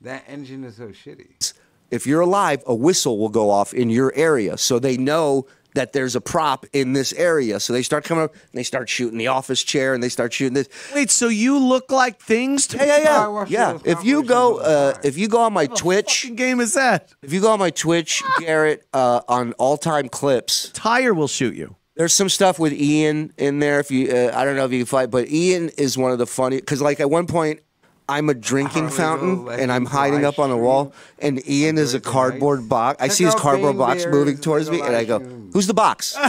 That engine is so shitty. if you're alive, a whistle will go off in your area, so they know that there's a prop in this area. So they start coming up, and they start shooting the office chair, and they start shooting this. Wait, so you look like things to Yeah, yeah, yeah. yeah. If you go, compilations all the uh, if you go on my Twitch, game is that? if you go on my Twitch, Garrett, uh, on all time clips, Tire will shoot you. there's some stuff with Ian in there. If you, uh, I don't know if you can fight, but Ian is one of the funny because like at one point. I'm a drinking fountain, and I'm hiding up on a wall, and Ian is a cardboard box. I see his cardboard box moving towards me, and I go, "Who's the box?"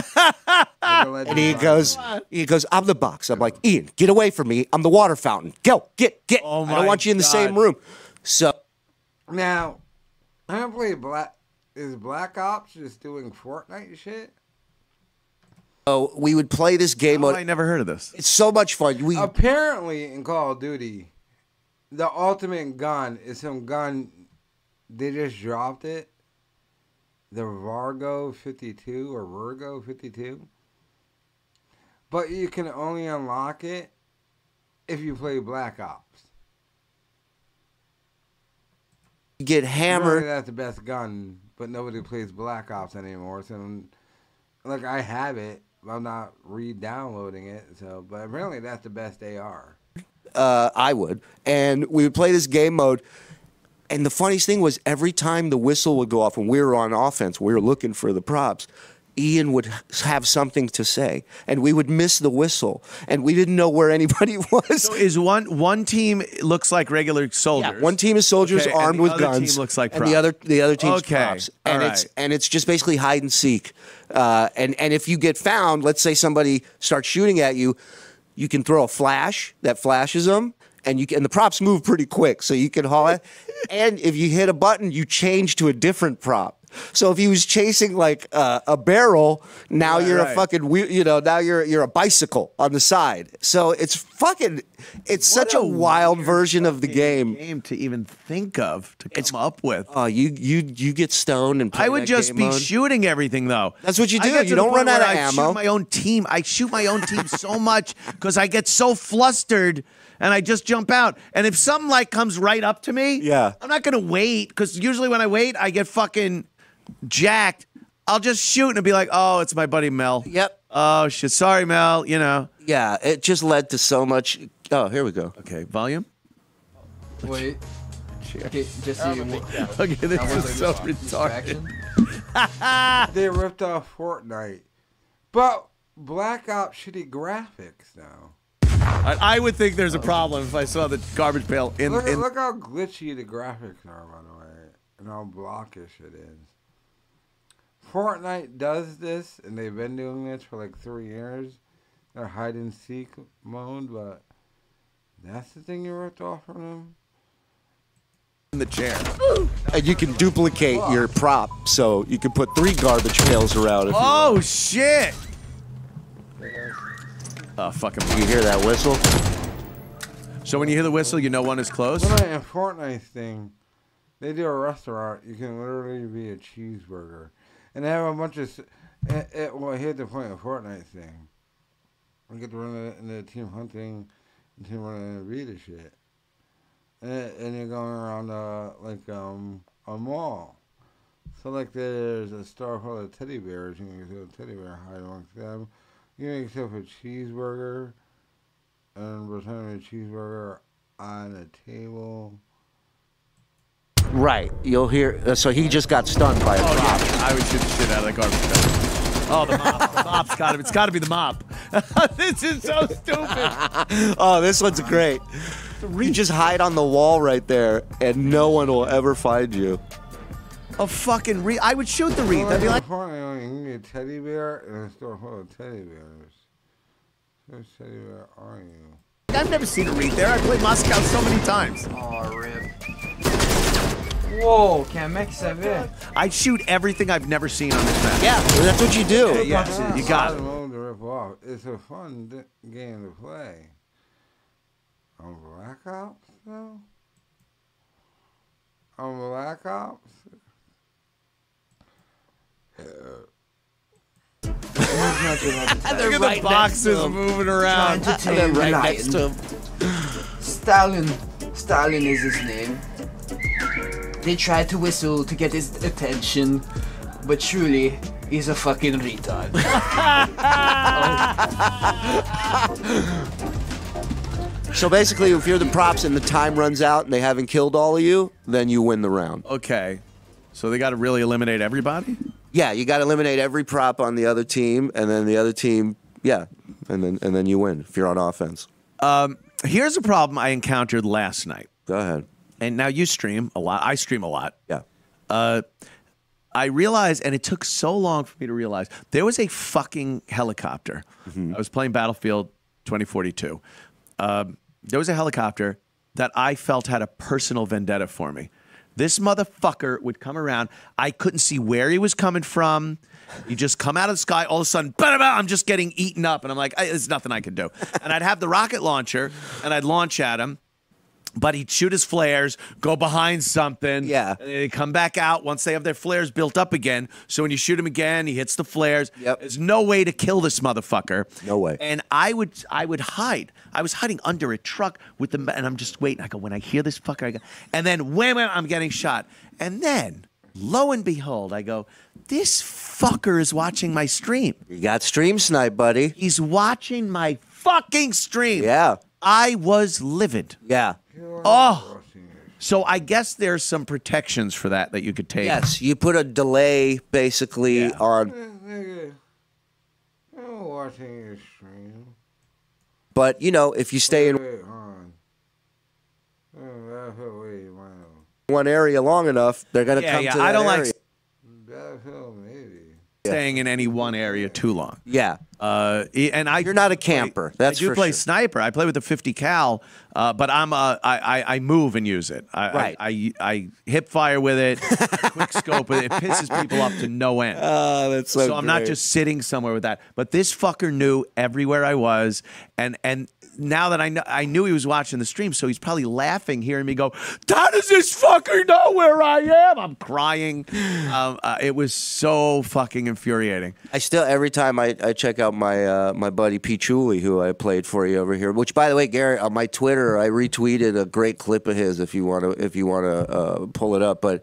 And he goes, he goes, I'm the box. I'm like, Ian, get away from me. I'm the water fountain. Go, get, get. Oh I don't want you in the same room. So Now, I don't believe Black. Is Black Ops just doing Fortnite shit? so we would play this game. Oh, mode. I never heard of this. it's so much fun. We Apparently, in Call of Duty, the ultimate gun is some gun. They just dropped it. The Vargo 52 or Virgo 52. But you can only unlock it if you play Black Ops. get hammered. that's the best gun, but nobody plays Black Ops anymore. So, like, I have it, but I'm not re-downloading it. So, but apparently that's the best AR. Uh, I would, and we would play this game mode. And the funniest thing was every time the whistle would go off when we were on offense, we were looking for the props. Ian would have something to say, and we would miss the whistle, and we didn't know where anybody was. So is one one team looks like regular soldiers? Yeah, one team is soldiers Okay, armed the with other guns. team looks like and the other the other team's Okay, props. And it's and it's just basically hide and seek. Uh, and and if you get found, let's say somebody starts shooting at you, you can throw a flash that flashes them. And you can, and the props move pretty quick, so you can haul it. and if you hit a button, you change to a different prop. So if he was chasing like uh, a barrel, now Right, you're a fucking wheel- you know now you're you're a bicycle on the side. So it's fucking it's such a, a wild version of the game. game to even think of to come up with. Oh, you you you get stoned and I would just be mode. shooting everything though. That's what you do. You don't run out of I ammo. Shoot my own team. I shoot my own team so much because I get so flustered and I just jump out. And if something like comes right up to me, Yeah. I'm not gonna wait because usually when I wait, I get fucking jacked. I'll just shoot and be like, oh, it's my buddy Mel. Yep. Oh shit, sorry Mel. You know. Yeah, it just led to so much. Oh, here we go. Okay, volume. Wait. Okay, just so you know. Okay, this is so retarded. They ripped off Fortnite, but Black Ops shitty graphics now. I, I would think there's a problem if I saw the garbage pail in. Look, in look how glitchy the graphics are, by the way, and how blockish it is. Fortnite does this, and they've been doing this for like three years. Their hide and seek mode, but that's the thing you ripped off from them. in the chair. And you can duplicate your prop, so you can put three garbage pails around. If Oh shit! Oh fucking. you, you hear that whistle? So when you hear the whistle, you know one is close. Well, in Fortnite thing, they do a restaurant. You can literally be a cheeseburger, and they have a bunch of. It, it, well, here's the point of Fortnite thing. We get to run the, in the team hunting, and team running and read the shit, and, and you're going around uh, like um a mall. So like there's a store full of teddy bears. You can get a teddy bear hide amongst them. You can make yourself a cheeseburger, and return a cheeseburger on a table. Right. You'll hear. Uh, so he just got stunned by a Oh prop. yeah, I would shoot the shit out of the garbage pail. Oh, the mop. The mop's got to. It's got to be the mop. this is so stupid. Oh, this one's great. You just hide on the wall right there, and no one will ever find you. A fucking wreath. I would shoot the wreath. I'd be like, you can get a teddy bear in a store full of teddy bears. Which teddy bear are you? I've never seen a wreath there. I've played Moscow so many times. Oh, rip. Wow, qu'un mec savait. I'd shoot everything I've never seen on this map. Yeah, that's what you do. Yeah, you got it. Mode to rip off. It's a fun di- game to play. On Black Ops, though? On Black Ops? Look at the boxes moving around. And then right next to him. Stalin. Stalin is his name. They tried to whistle to get his attention, but truly, he's a fucking retard. So basically, if you're the props and the time runs out and they haven't killed all of you, then you win the round. Okay. So they got to really eliminate everybody? Yeah, you got to eliminate every prop on the other team, and then the other team, yeah, and then and then you win if you're on offense. Um, here's a problem I encountered last night. Go ahead. And now you stream a lot. I stream a lot. Yeah. Uh, I realized, and it took so long for me to realize, there was a fucking helicopter. I was playing Battlefield 2042. Um, there was a helicopter that I felt had a personal vendetta for me. This motherfucker would come around. I couldn't see where he was coming from. He just come out of the sky. All of a sudden, bah, bah, bah, I'm just getting eaten up, and I'm like, there's nothing I can do. And I'd have the rocket launcher, and I'd launch at him but he'd shoot his flares, go behind something. Yeah. And they come back out once they have their flares built up again. So when you shoot him again, he hits the flares. Yep. There's no way to kill this motherfucker. No way. And I would I would hide. I was hiding under a truck with the and I'm just waiting. I go, when I hear this fucker, I go, and then wham, wham, I'm getting shot. And then, lo and behold, I go, this fucker is watching my stream. You got stream snipe, buddy. He's watching my fucking stream. Yeah. I was livid. Yeah. Oh. So I guess there's some protections for that that you could take. Yes, you put a delay basically Yeah. on, I'm watching your stream. but you know, if you stay in Wait, on. Battlefield, wait, wow. one area long enough, they're gonna Yeah, come yeah. to that I don't area. Battlefield, staying in any one area too long. Yeah. Uh, and I You're not a camper. That's I do play sure. sniper. I play with a 50 cal, uh, but I'm uh, I, I I move and use it. I, Right. I, I I hip fire with it, quick scope with it. It pisses people off to no end. Oh, that's so. so I'm not just sitting somewhere with that. But this fucker knew everywhere I was, and and now that I know, I knew he was watching the stream, so he's probably laughing, hearing me go, "How does this fucker know where I am?" I'm crying. Um, uh, it was so fucking infuriating. I still every time I, I check out my uh, my buddy Pichuli, who I played for you over here. Which, by the way, Gary, on my Twitter, I retweeted a great clip of his. If you want to, if you want to uh, pull it up, but.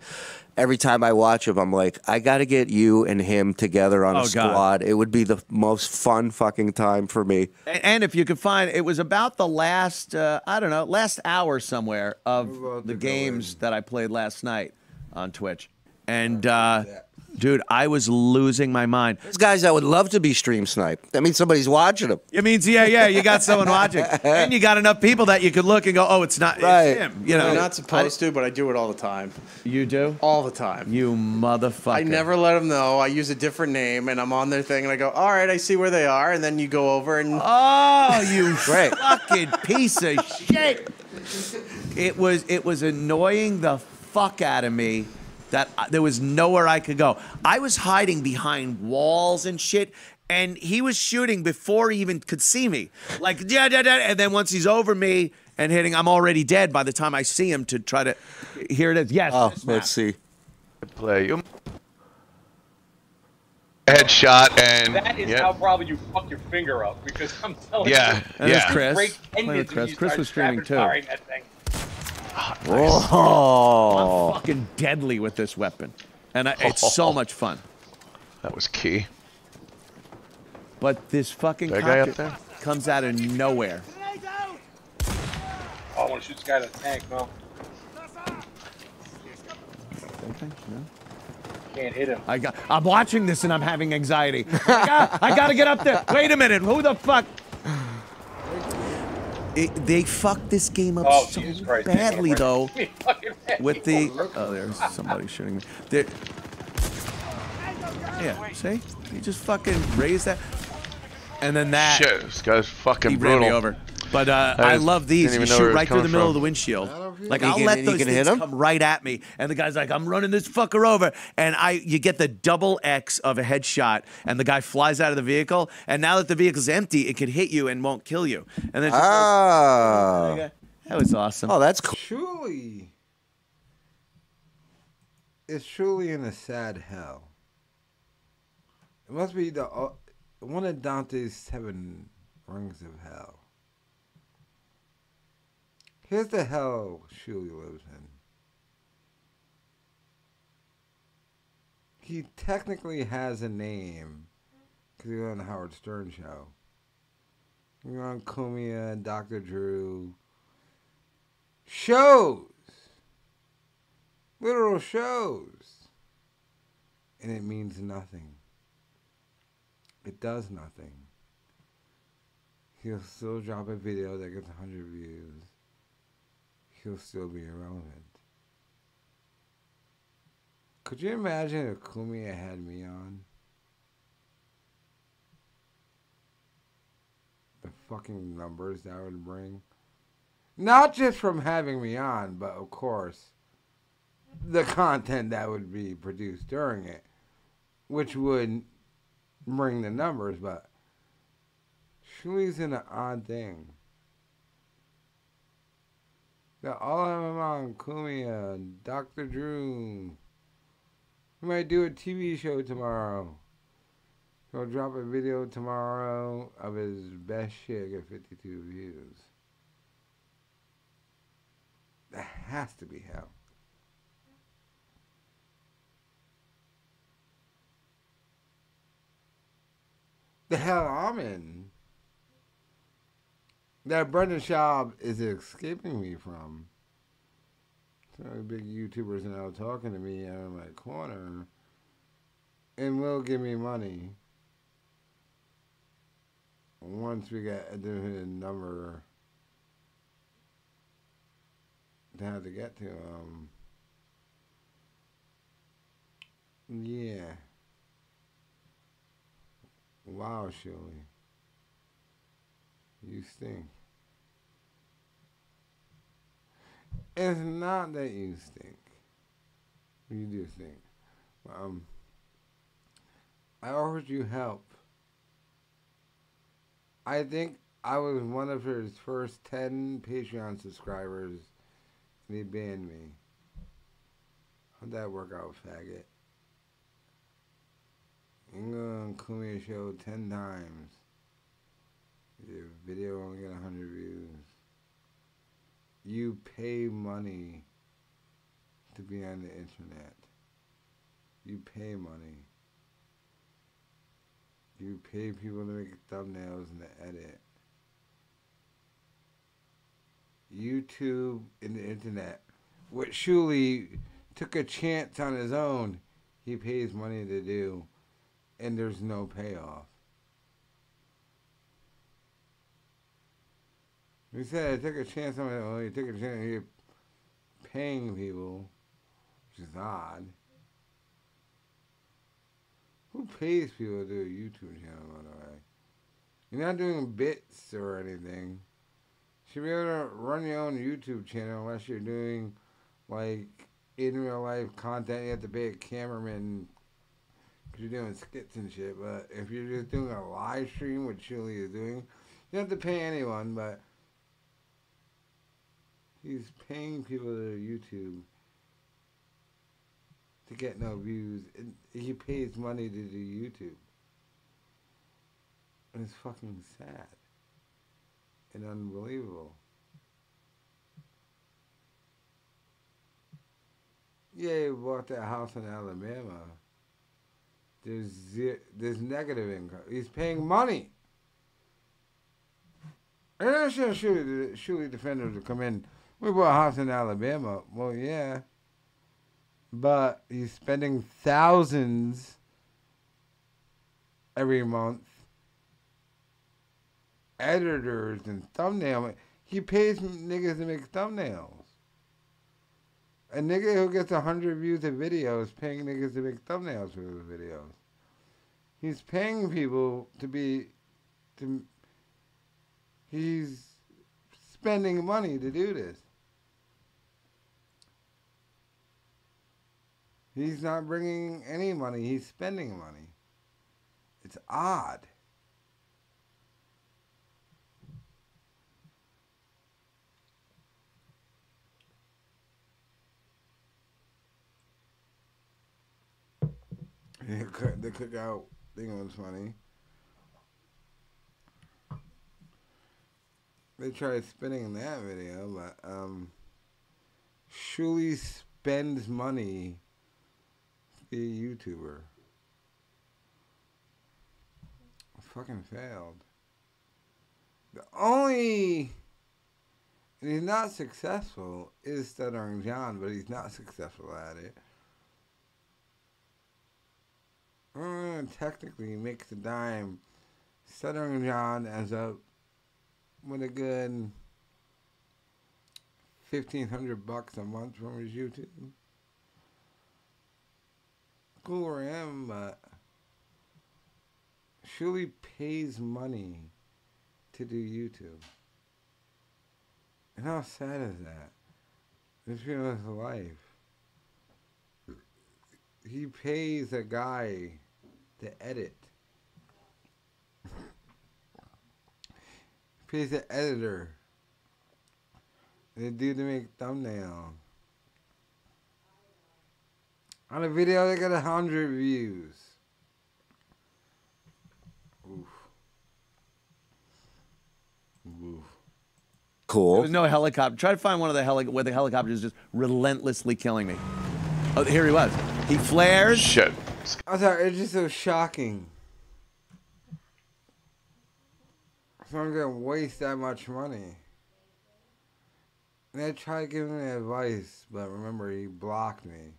Every time I watch him, I'm like, I got to get you and him together on Oh, a God. squad. It would be the most fun fucking time for me. And, and if you could find, it was about the last, uh, I don't know, last hour somewhere of about the games that I played last night on Twitch. And, uh, dude, I was losing my mind. There's guys that would love to be stream sniped. That means somebody's watching them. It means, yeah, yeah, you got someone watching. and you got enough people that you could look and go, oh, it's not Right. it's him. You know, You're not supposed to, but I do it all the time. you do? All the time. You motherfucker. I never let them know. I use a different name, and I'm on their thing, and I go, "All right, I see where they are." And then you go over, and Oh, you fucking piece of shit! It was it was annoying the fuck out of me that I, there was nowhere I could go. I was hiding behind walls and shit. And he was shooting before he even could see me. Like, yeah, yeah, yeah. And then once he's over me and hitting, I'm already dead by the time I see him to try to. Here it is. Yes. Oh, let's see. play. You headshot and That is yeah, how probably you fuck your finger up because I'm telling yeah, you. And there's yeah. Chris. Break Playing with tendons Chris. Chris was streaming rapid too. Firing that thing. Oh, Fucking deadly with this weapon. And I, it's so much fun. That was key. But this fucking That guy up there? comes out of nowhere. Oh, I want to shoot this guy in the tank, no. can't hit him. I got. I'm watching this and I'm having anxiety. I, got, I gotta get up there. Wait a minute. Who the fuck? It, they fucked this game up Oh, so badly, though. Me fucking mad. With the oh, there's somebody shooting me. There, yeah, see, he just fucking raised that, and then that Shit, this guy's fucking he brutal. ran me over. But uh, I I love these. You shoot where it was right through the middle from. of the windshield. Like I'll can- let those things come right at me, and the guy's like, "I'm running this fucker over," and I, you get the double X of a headshot, and the guy flies out of the vehicle, and now that the vehicle's empty, it could hit you and won't kill you, and then it goes- Ah. that was awesome. Oh, that's cool. Truly, it's truly in a sad hell. It must be the uh, one of Dante's seven rings of hell. Here's the hell Shuli lives in. He technically has a name because he's on the Howard Stern show. You're on Cumia and Dr. Drew. Shows! Literal shows. And it means nothing. It does nothing. He'll still drop a video that gets 100 views. He'll still be irrelevant. Could you imagine if Cumia had me on? The fucking numbers that would bring. Not just from having me on, but of course, the content that would be produced during it, which would bring the numbers, but Shuli's in an odd thing. That all of them on Cumia, Dr. Drew. We might do a TV show tomorrow. He'll drop a video tomorrow of his best shit at 52 views. That has to be hell. The hell I'm in. That Brendan Schaub is escaping me from. So big YouTubers now talking to me out of my corner and will give me money once we get a different number to have to get to. Um, yeah. Wow, Shuli. You stink. It's not that you stink. You do stink. Um, I offered you help. I think I was one of his first 10 Patreon subscribers, and he banned me. How'd that work out, faggot? I'm gonna come your show 10 times. Your video only get 100 views. You pay money to be on the internet. You pay money. You pay people to make thumbnails and to edit. YouTube and the internet. What Shuli took a chance on his own, he pays money to do, and there's no payoff. He said, I took a chance on own. He took a chance. You're paying people, which is odd. Who pays people to do a YouTube channel, by the way? You're not doing bits or anything. You should be able to run your own YouTube channel unless you're doing, like, in real life content. You have to pay a cameraman because you're doing skits and shit. But if you're just doing a live stream, which Shuli is doing, you don't have to pay anyone, but he's paying people to YouTube to get no views. And he pays money to do YouTube. And it's fucking sad and unbelievable. Yeah, he bought that house in Alabama. There's ze- there's negative income. He's paying money. And I'm sure surely, surely defenders will come in. We bought a house in Alabama. Well, yeah. but he's spending thousands every month. Editors and thumbnail. He pays niggas to make thumbnails. A nigga who gets a hundred views a video is paying niggas to make thumbnails for his videos. He's paying people to be, to. He's spending money to do this. He's not bringing any money. He's spending money. It's odd. The cookout thing was funny. They tried spinning that video, but um, Shuli spends money be a YouTuber. Fucking failed. The only he's not successful is Stuttering John, but he's not successful at it. Uh, technically, he makes a dime. Stuttering John ends up with a good fifteen hundred bucks a month from his YouTube. Cool for him, but uh, Shuli pays money to do YouTube. And how sad is that? This feels life. He pays a guy to edit. pays the editor. The dude to make thumbnail. On a video they got a hundred views. Oof. Oof. Cool. There was no helicopter. Try to find one of the heli- where the helicopter is just relentlessly killing me. Oh, here he was. He flares. Shit. I thought it's just so shocking. So I'm gonna waste that much money. And I tried giving him advice, but remember he blocked me.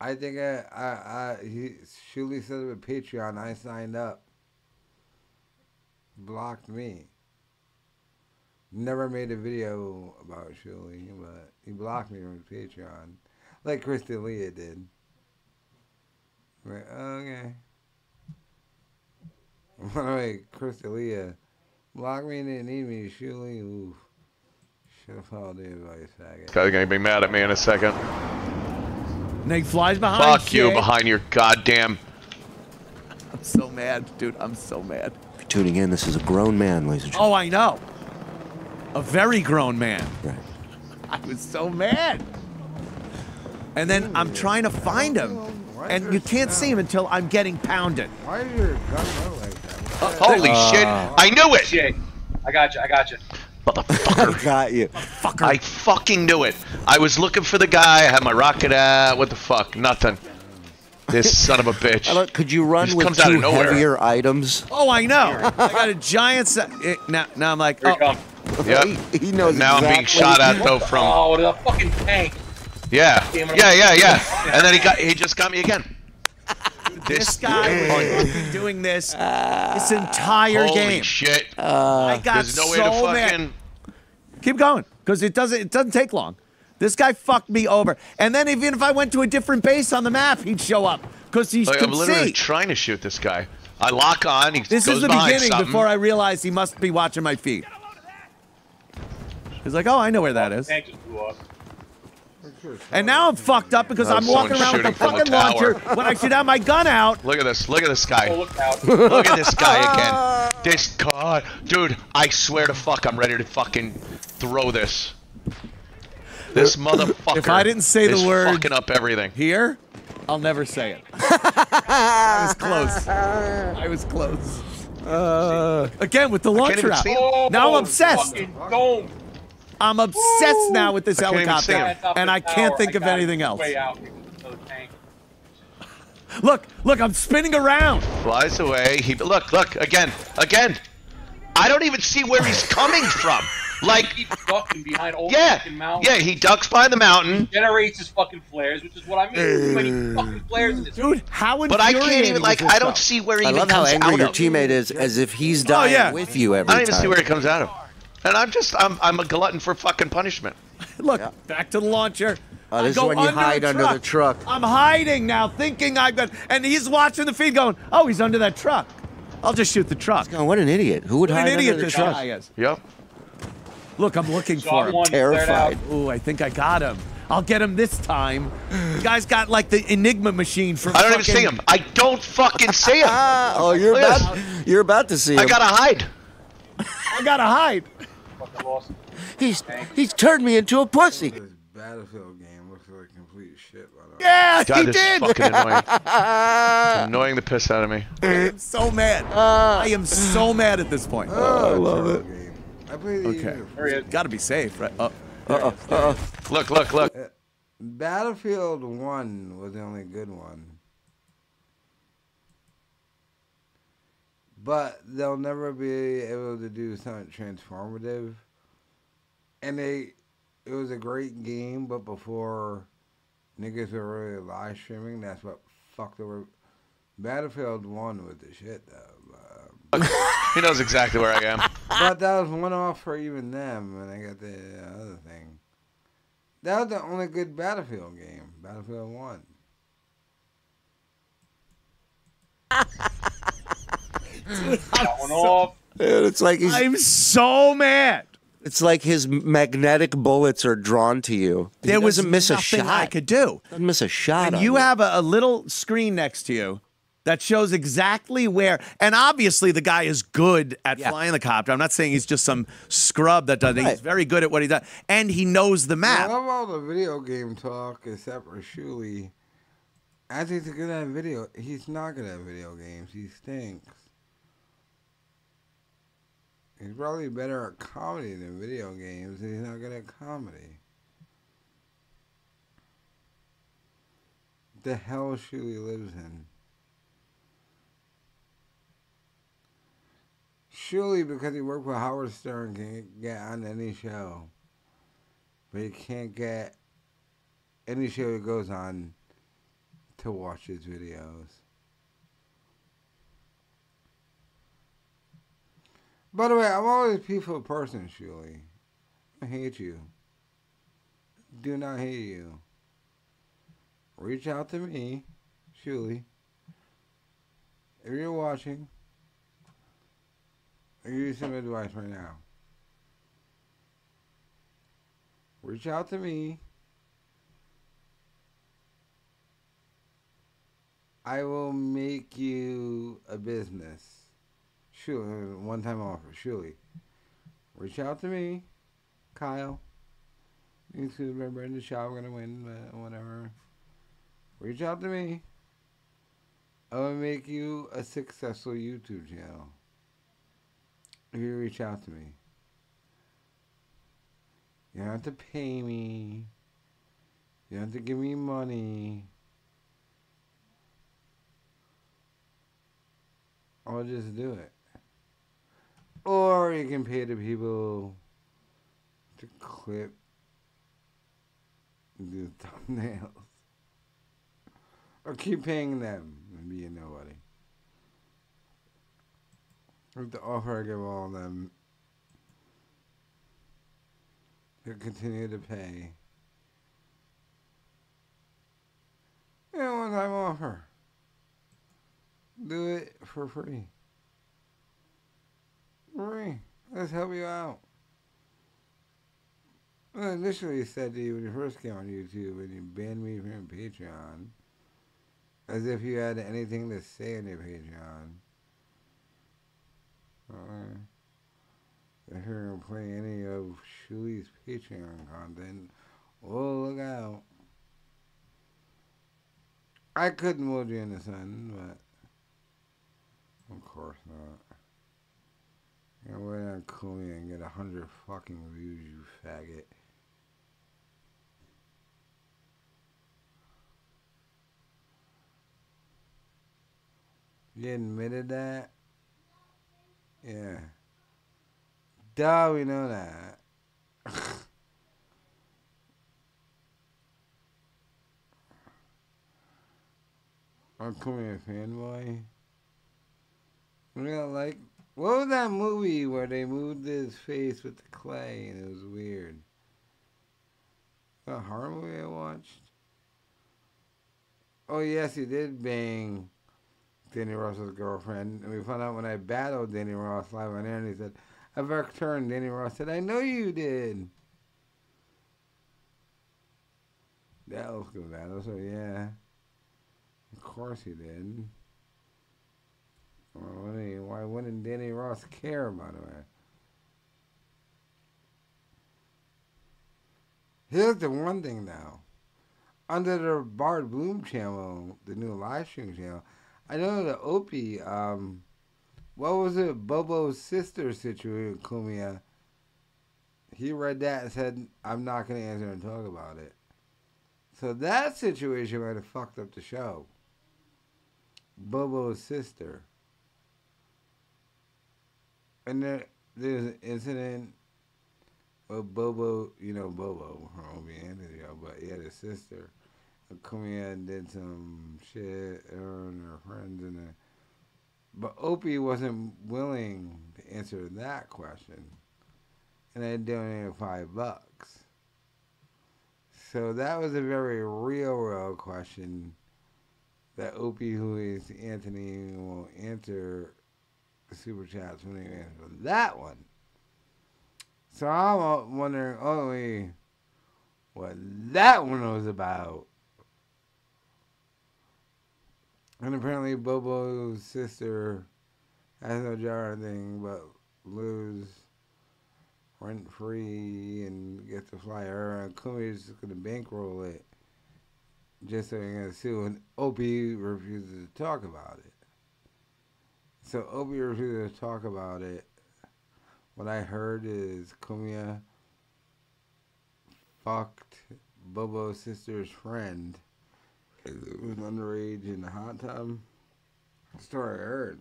I think I, I, I he Shuli said it with Patreon. I signed up. Blocked me. Never made a video about Shuli, but he blocked me from Patreon, like Chris D'Elia did. Right, okay. By the way, Chris D'Elia, block me and didn't need me, Shuli. Oof. Should have followed the advice, faggot. This guy's gonna be mad at me in a second. And he flies behind. Fuck you behind your goddamn. I'm so mad, dude. I'm so mad. If you're tuning in, this is a grown man, ladies and gentlemen. Oh, I know. A very grown man. Right. I was so mad. And then I'm trying to find him. And you can't see him until I'm getting pounded. Why is your gun low like that? Holy uh, shit! I knew it! Shit. I got you. I got you. Motherfucker. Got you. I fucking knew it. I was looking for the guy. I had my rocket out. What the fuck? Nothing. This son of a bitch. I Could you run Just with comes out two of nowhere. heavier items? Oh, I know. I got a giant. Se- eh, it, now, now I'm like, Here oh, it comes. Yep. He, he knows now I'm being shot at though from. Oh, the fucking tank. Yeah. Yeah, yeah, yeah. And then he got. He just got me again. this guy was fucking doing this this entire Holy game. shit. Uh, I got There's no way so to mad. Fucking. Keep going, because it doesn't it doesn't take long. This guy fucked me over, and then even if I went to a different base on the map, he'd show up because he Like, could I'm literally see. trying to shoot this guy. I lock on. He This goes is the beginning something. before I realize he must be watching my feet. He's like, oh, I know where that is. Tank just blew up. And now I'm fucked up because Oh, I'm walking around with a shooting a fucking launcher when I should have my gun out. Look at this. Look at this guy. Oh, look. Look at this guy again. This god, dude. I swear to fuck, I'm ready to fucking throw this. This motherfucker. If I didn't say the word- fucking up everything. Here, I'll never say it. I was close. I was close. Uh, again with the launcher out. see him. Now I'm obsessed. Fucking dome. I'm obsessed now with this I can't even see helicopter, him. And I can't tower. think of anything else. Way out. Another tank. Look, look, I'm spinning around. Flies away. He look, look again, again. I don't even see where he's coming from. Like, He keeps ducking behind old yeah, fucking mountains. yeah, he ducks by the mountain. generates his fucking flares, which is what I mean. Too many fucking flares in this. Dude, how But I can't even like. I don't see where he I even love how comes angry out your of. teammate is, as if he's oh, dying yeah. with you every time. I don't even time. see where he comes out of. And I'm just, I'm, I'm a glutton for fucking punishment. Look, back to the launcher. Oh, I this is when you under hide a under the truck. I'm hiding now, thinking I've got, and he's watching the feed, going, "Oh, he's under that truck. I'll just shoot the truck." Oh, what an idiot! Who would What hide an idiot under the this truck? guy is. Yep. Look, I'm looking Saw for him. one. Terrified. Ooh, I think I got him. I'll get him this time. The guy's got like the Enigma machine from. I don't even see him. I don't fucking see him. Oh, you're Look at about you're about to see him. I gotta hide. I gotta hide. Fucking lost. He's he's turned me into a pussy. This Battlefield game looks like complete shit. By the way. Yeah, God, he did. fucking annoying. It's annoying the piss out of me. I am so mad. Uh, I am so mad at this point. Oh, oh, I love it. Game. I played the Okay. There. Got to be safe, right? Uh Oh, Look, look, look. Battlefield 1 was the only good one. But they'll never be able to do something transformative. And they it was a great game, but before niggas were really live streaming, that's what fucked over Battlefield 1 was the shit though. Um, He knows exactly where I am. but that was one off for even them when they got the other thing. That was the only good Battlefield game, Battlefield 1. Got one off. Dude, it's like he's I'm so mad. It's like his magnetic bullets are drawn to you. He There was doesn't miss a shot. I could do. Doesn't miss a shot. And on you have a, a little screen next to you that shows exactly where. And obviously, the guy is good at Yeah. flying the copter. I'm not saying he's just some scrub that does it. He's very good at what he does, and he knows the map. I love all the video game talk except for Shuli. As he's good at video, he's not good at video games. He stinks. He's probably better at comedy than video games. and He's not good at comedy. The hell Shuli lives in. Shuli because he worked with Howard Stern can get on any show. But he can't get any show he goes on to watch his videos. By the way, I'm always a peaceful person, Shuli. I hate you. Do not hate you. Reach out to me, Shuli. If you're watching, I'll give you some advice right now. Reach out to me. I will make you a business. One time offer, Shuli. Reach out to me, Kyle. You see in the Shaw, we're gonna win, but whatever. Reach out to me. I will make you a successful YouTube channel. If you reach out to me. You don't have to pay me. You don't have to give me money. I'll just do it. Or you can pay the people to clip the thumbnails. Or keep paying them and be a nobody. With the offer I give all of them to continue to pay. Yeah, one time offer. Do it for free. Free. Let's help you out. I initially said to you when you first came on YouTube and you banned me from Patreon, as if you had anything to say on your Patreon. Uh, if you're going to play any of Shuli's Patreon content, well, look out. I couldn't mold you in the sun, but of course not. You know, wait on cool me and get a hundred fucking views, you faggot. You admitted that? Yeah. Duh, we know that. I'm coming a fanboy. We got like what was that movie where they moved his face with the clay and it was weird? A horror movie I watched. Oh yes, he did bang Danny Ross's girlfriend, and we found out when I battled Danny Ross live on air, and he said, "I've returned." Danny Ross said, "I know you did." That was good battle, so yeah. Of course he did. Well, what do you- why wouldn't Danny Ross care, by the way? Here's the one thing now. Under the Bard Bloom channel, the new live stream channel, I know that Opie, um, what was it, Bobo's sister situation Cumia? He read that and said, I'm not going to answer and talk about it. So that situation might have fucked up the show. Bobo's sister. And there, there's an incident with Bobo, you know Bobo from Opie Anthony, but he had a sister. Come here and did some shit her and her friends and the, but Opie wasn't willing to answer that question. And I donated five bucks. So that was a very real, real question that Opie, who is Anthony, will answer super chats when he answers that one. So I'm wondering only oh, what that one was about. And apparently Bobo's sister has no job or anything but lose rent free and get to fly her and Cumia's just gonna bankroll it just so he's gonna sue and Opie refuses to talk about it. So Opie refuses to talk about it. What I heard is Cumia fucked Bobo's sister's friend who was underage in the hot tub. Story I heard.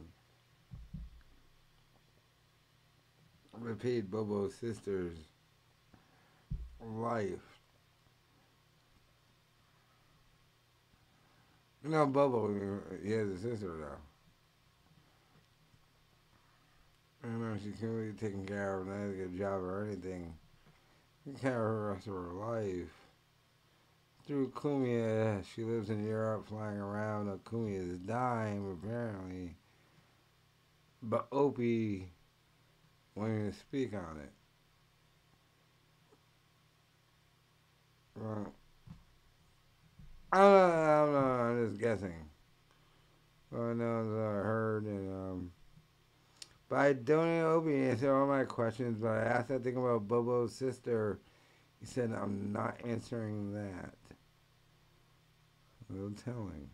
They Bobo's sister's life. You know, Bobo, he has a sister though. I don't know, if she can't really taking care of, not a good job or anything. Take care of the rest of her life. Through Cumia, she lives in Europe, flying around on Cumia's dime, apparently. But Opie wanted to speak on it. Well, I don't know, I I'm just guessing. I know is what I heard, and, um, but I donated Opie and answered all my questions, but I asked that thing about Bobo's sister. He said, I'm not answering that. No telling.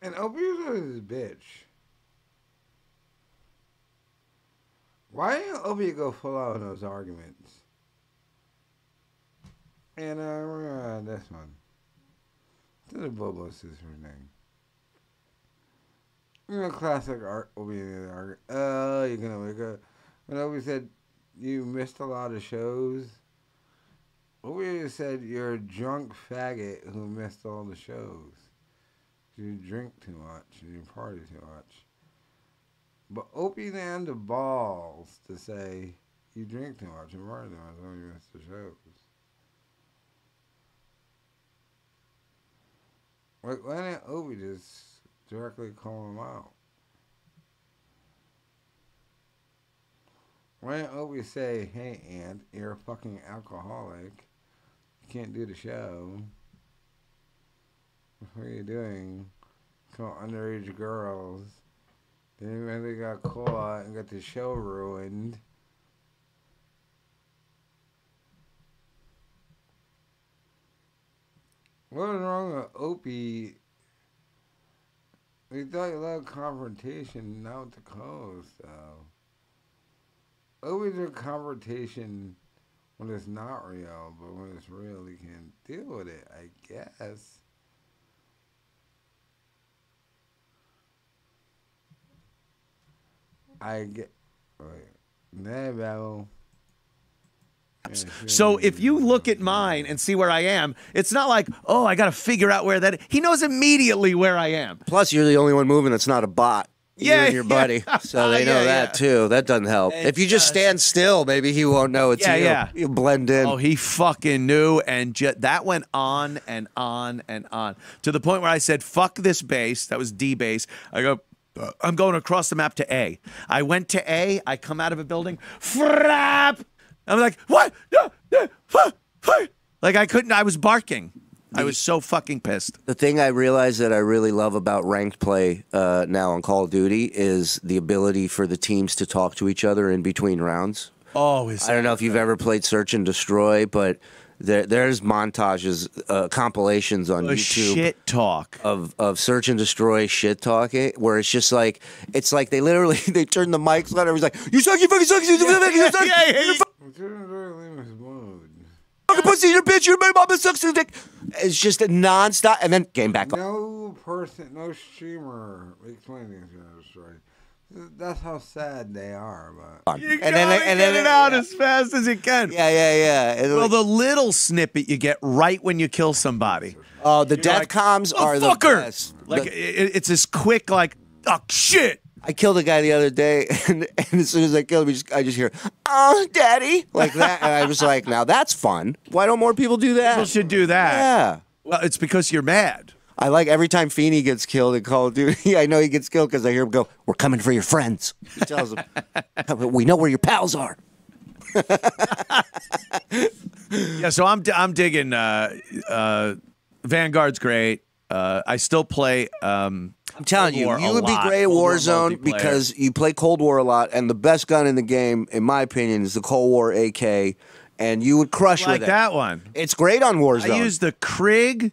And Opie was his bitch. Why didn't Opie go full out in those arguments? And uh, on this one. To the Bobo sister name. You know, classic art Opie in the argument. Oh, you're gonna wake up. When Opie said you missed a lot of shows, Opie said you're a drunk faggot who missed all the shows. You drink too much and you party too much. But Opie then the balls to say you drink too much and party too much when you miss the shows. Why didn't Opie just directly call him out? Why didn't Opie say, hey, Aunt, you're a fucking alcoholic. You can't do the show. What are you doing? Call underage girls. Then they got caught and got the show ruined. What is wrong with Opie? We thought you loved confrontation, not the clothes, though. Always a confrontation when it's not real, but when it's real, you can deal with it, I guess. I get. Wait. Never. So if you look at mine and see where I am, it's not like, oh, I got to figure out where that. He knows immediately where I am. Plus, you're the only one moving that's not a bot. You Yeah, and your yeah. buddy. So they know Yeah, that yeah. too. That doesn't help. It if you just does. stand still, maybe he won't know it's Yeah, you. yeah. You blend in. Oh, he fucking knew, and ju- that went on and on and on to the point where I said, "Fuck this base." That was D base. I go. "Uh, I'm going across the map to A. I went to A. I come out of a building. Frap! I'm like, what? No, no, fuck, fuck." Like I couldn't. I was barking. I was so fucking pissed. The thing I realize that I really love about ranked play uh, now on Call of Duty is the ability for the teams to talk to each other in between rounds. Oh, is I don't know if you've ever played Search and Destroy, but there, there's montages, uh, compilations on The YouTube shit talk of of Search and Destroy shit talking, where it's just like it's like they literally they turn the mics on. Everyone's like, "You suck, you fucking suck, you fucking suck, you suck, yeah, yeah, you fucking pussy, your bitch, your mama sucks your dick." It's just a nonstop, and then game back on. No person, no streamer explaining things to destroy. That's how sad they are. But You And gotta then- and get then- it out as fast as you can. Yeah, yeah, yeah. And Well, like- the little snippet you get right when you kill somebody. Oh, the You're death like, comms "Oh, are the fucker!" best. Like The- it's this quick, like, oh shit. I killed a guy the other day, and, and as soon as I killed him, just, I just hear, "Oh, daddy," like that, and I was like, "Now that's fun. Why don't more people do that?" People should do that. Yeah. Well, it's because you're mad. I like every time Feeney gets killed in Call of Duty. I know he gets killed because I hear him go, "We're coming for your friends." He tells them, "We know where your pals are." Yeah, so I'm I'm digging. Uh, uh, Vanguard's great. Uh, I still play. Um, I'm telling you, War you would be great at Cold War Warzone because you play Cold War a lot, and the best gun in the game, in my opinion, is the Cold War AK, and you would crush like with it. that one. It's great on Warzone. I use the Krig.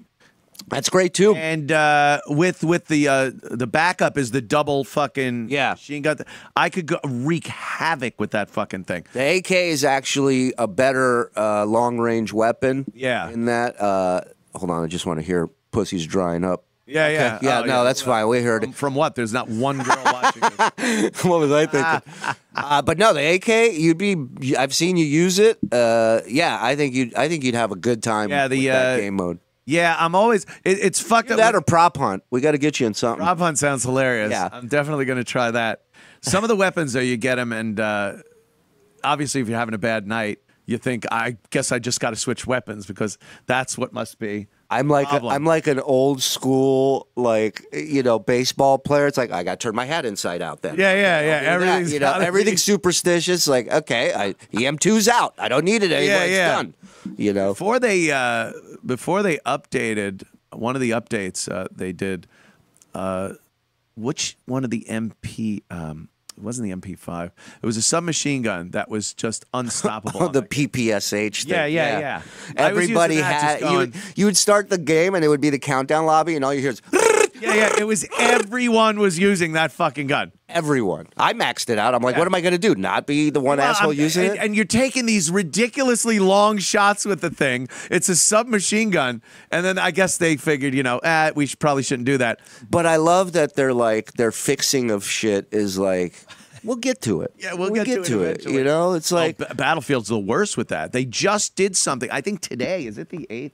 That's great too. And uh, with with the uh, the backup is the double fucking Yeah. machine gun. I could go wreak havoc with that fucking thing. The AK is actually a better uh, long range weapon. Yeah. In that, uh, hold on, I just want to hear "Pussy's drying up." Yeah, yeah, Okay. Yeah, Oh, no, that's fine. We heard From, it. from what? There's not one girl watching this. what was I thinking? uh, but no, the AK, you'd be. I've seen you use it. Uh, yeah, I think you'd. I think you'd have a good time. Yeah, the, with that uh, game mode. Yeah, I'm always. It, it's fucked up. That or prop hunt. We got to get you in something. Prop Hunt sounds hilarious. Yeah. I'm definitely going to try that. Some of the weapons, though, you get them, and uh, obviously, if you're having a bad night, you think, I guess I just got to switch weapons because that's what must be. I'm like a. I'm like an old school like you know baseball player. It's like I got to turn my hat inside out then. Yeah, yeah, yeah. That, Everything's you know everything's superstitious. Like okay, I EM2's out. I don't need it anymore. Yeah, it's done. You know. Before they uh, before they updated one of the updates uh, they did, uh, which one of the MP? Um, it wasn't the MP5. It was a submachine gun that was just unstoppable. Oh, the. PPSH thing. Yeah, yeah, yeah. Using Everybody had you would, you would start the game and it would be the countdown lobby and all you hear is yeah, yeah. It was everyone was using that fucking gun. everyone. I maxed it out. I'm like, Yeah. what am I going to do? Not be the one Well, asshole I'm- using and, it? and you're taking these ridiculously long shots with the thing. It's a submachine gun, and then I guess they figured, you know, ah, we should, probably shouldn't do that. But I love that they're like their fixing of shit is like, we'll get to it. Yeah, we'll get to it eventually. You know, it's like Oh, B- Battlefield's the worst with that. They just did something. I think today is it the eighth?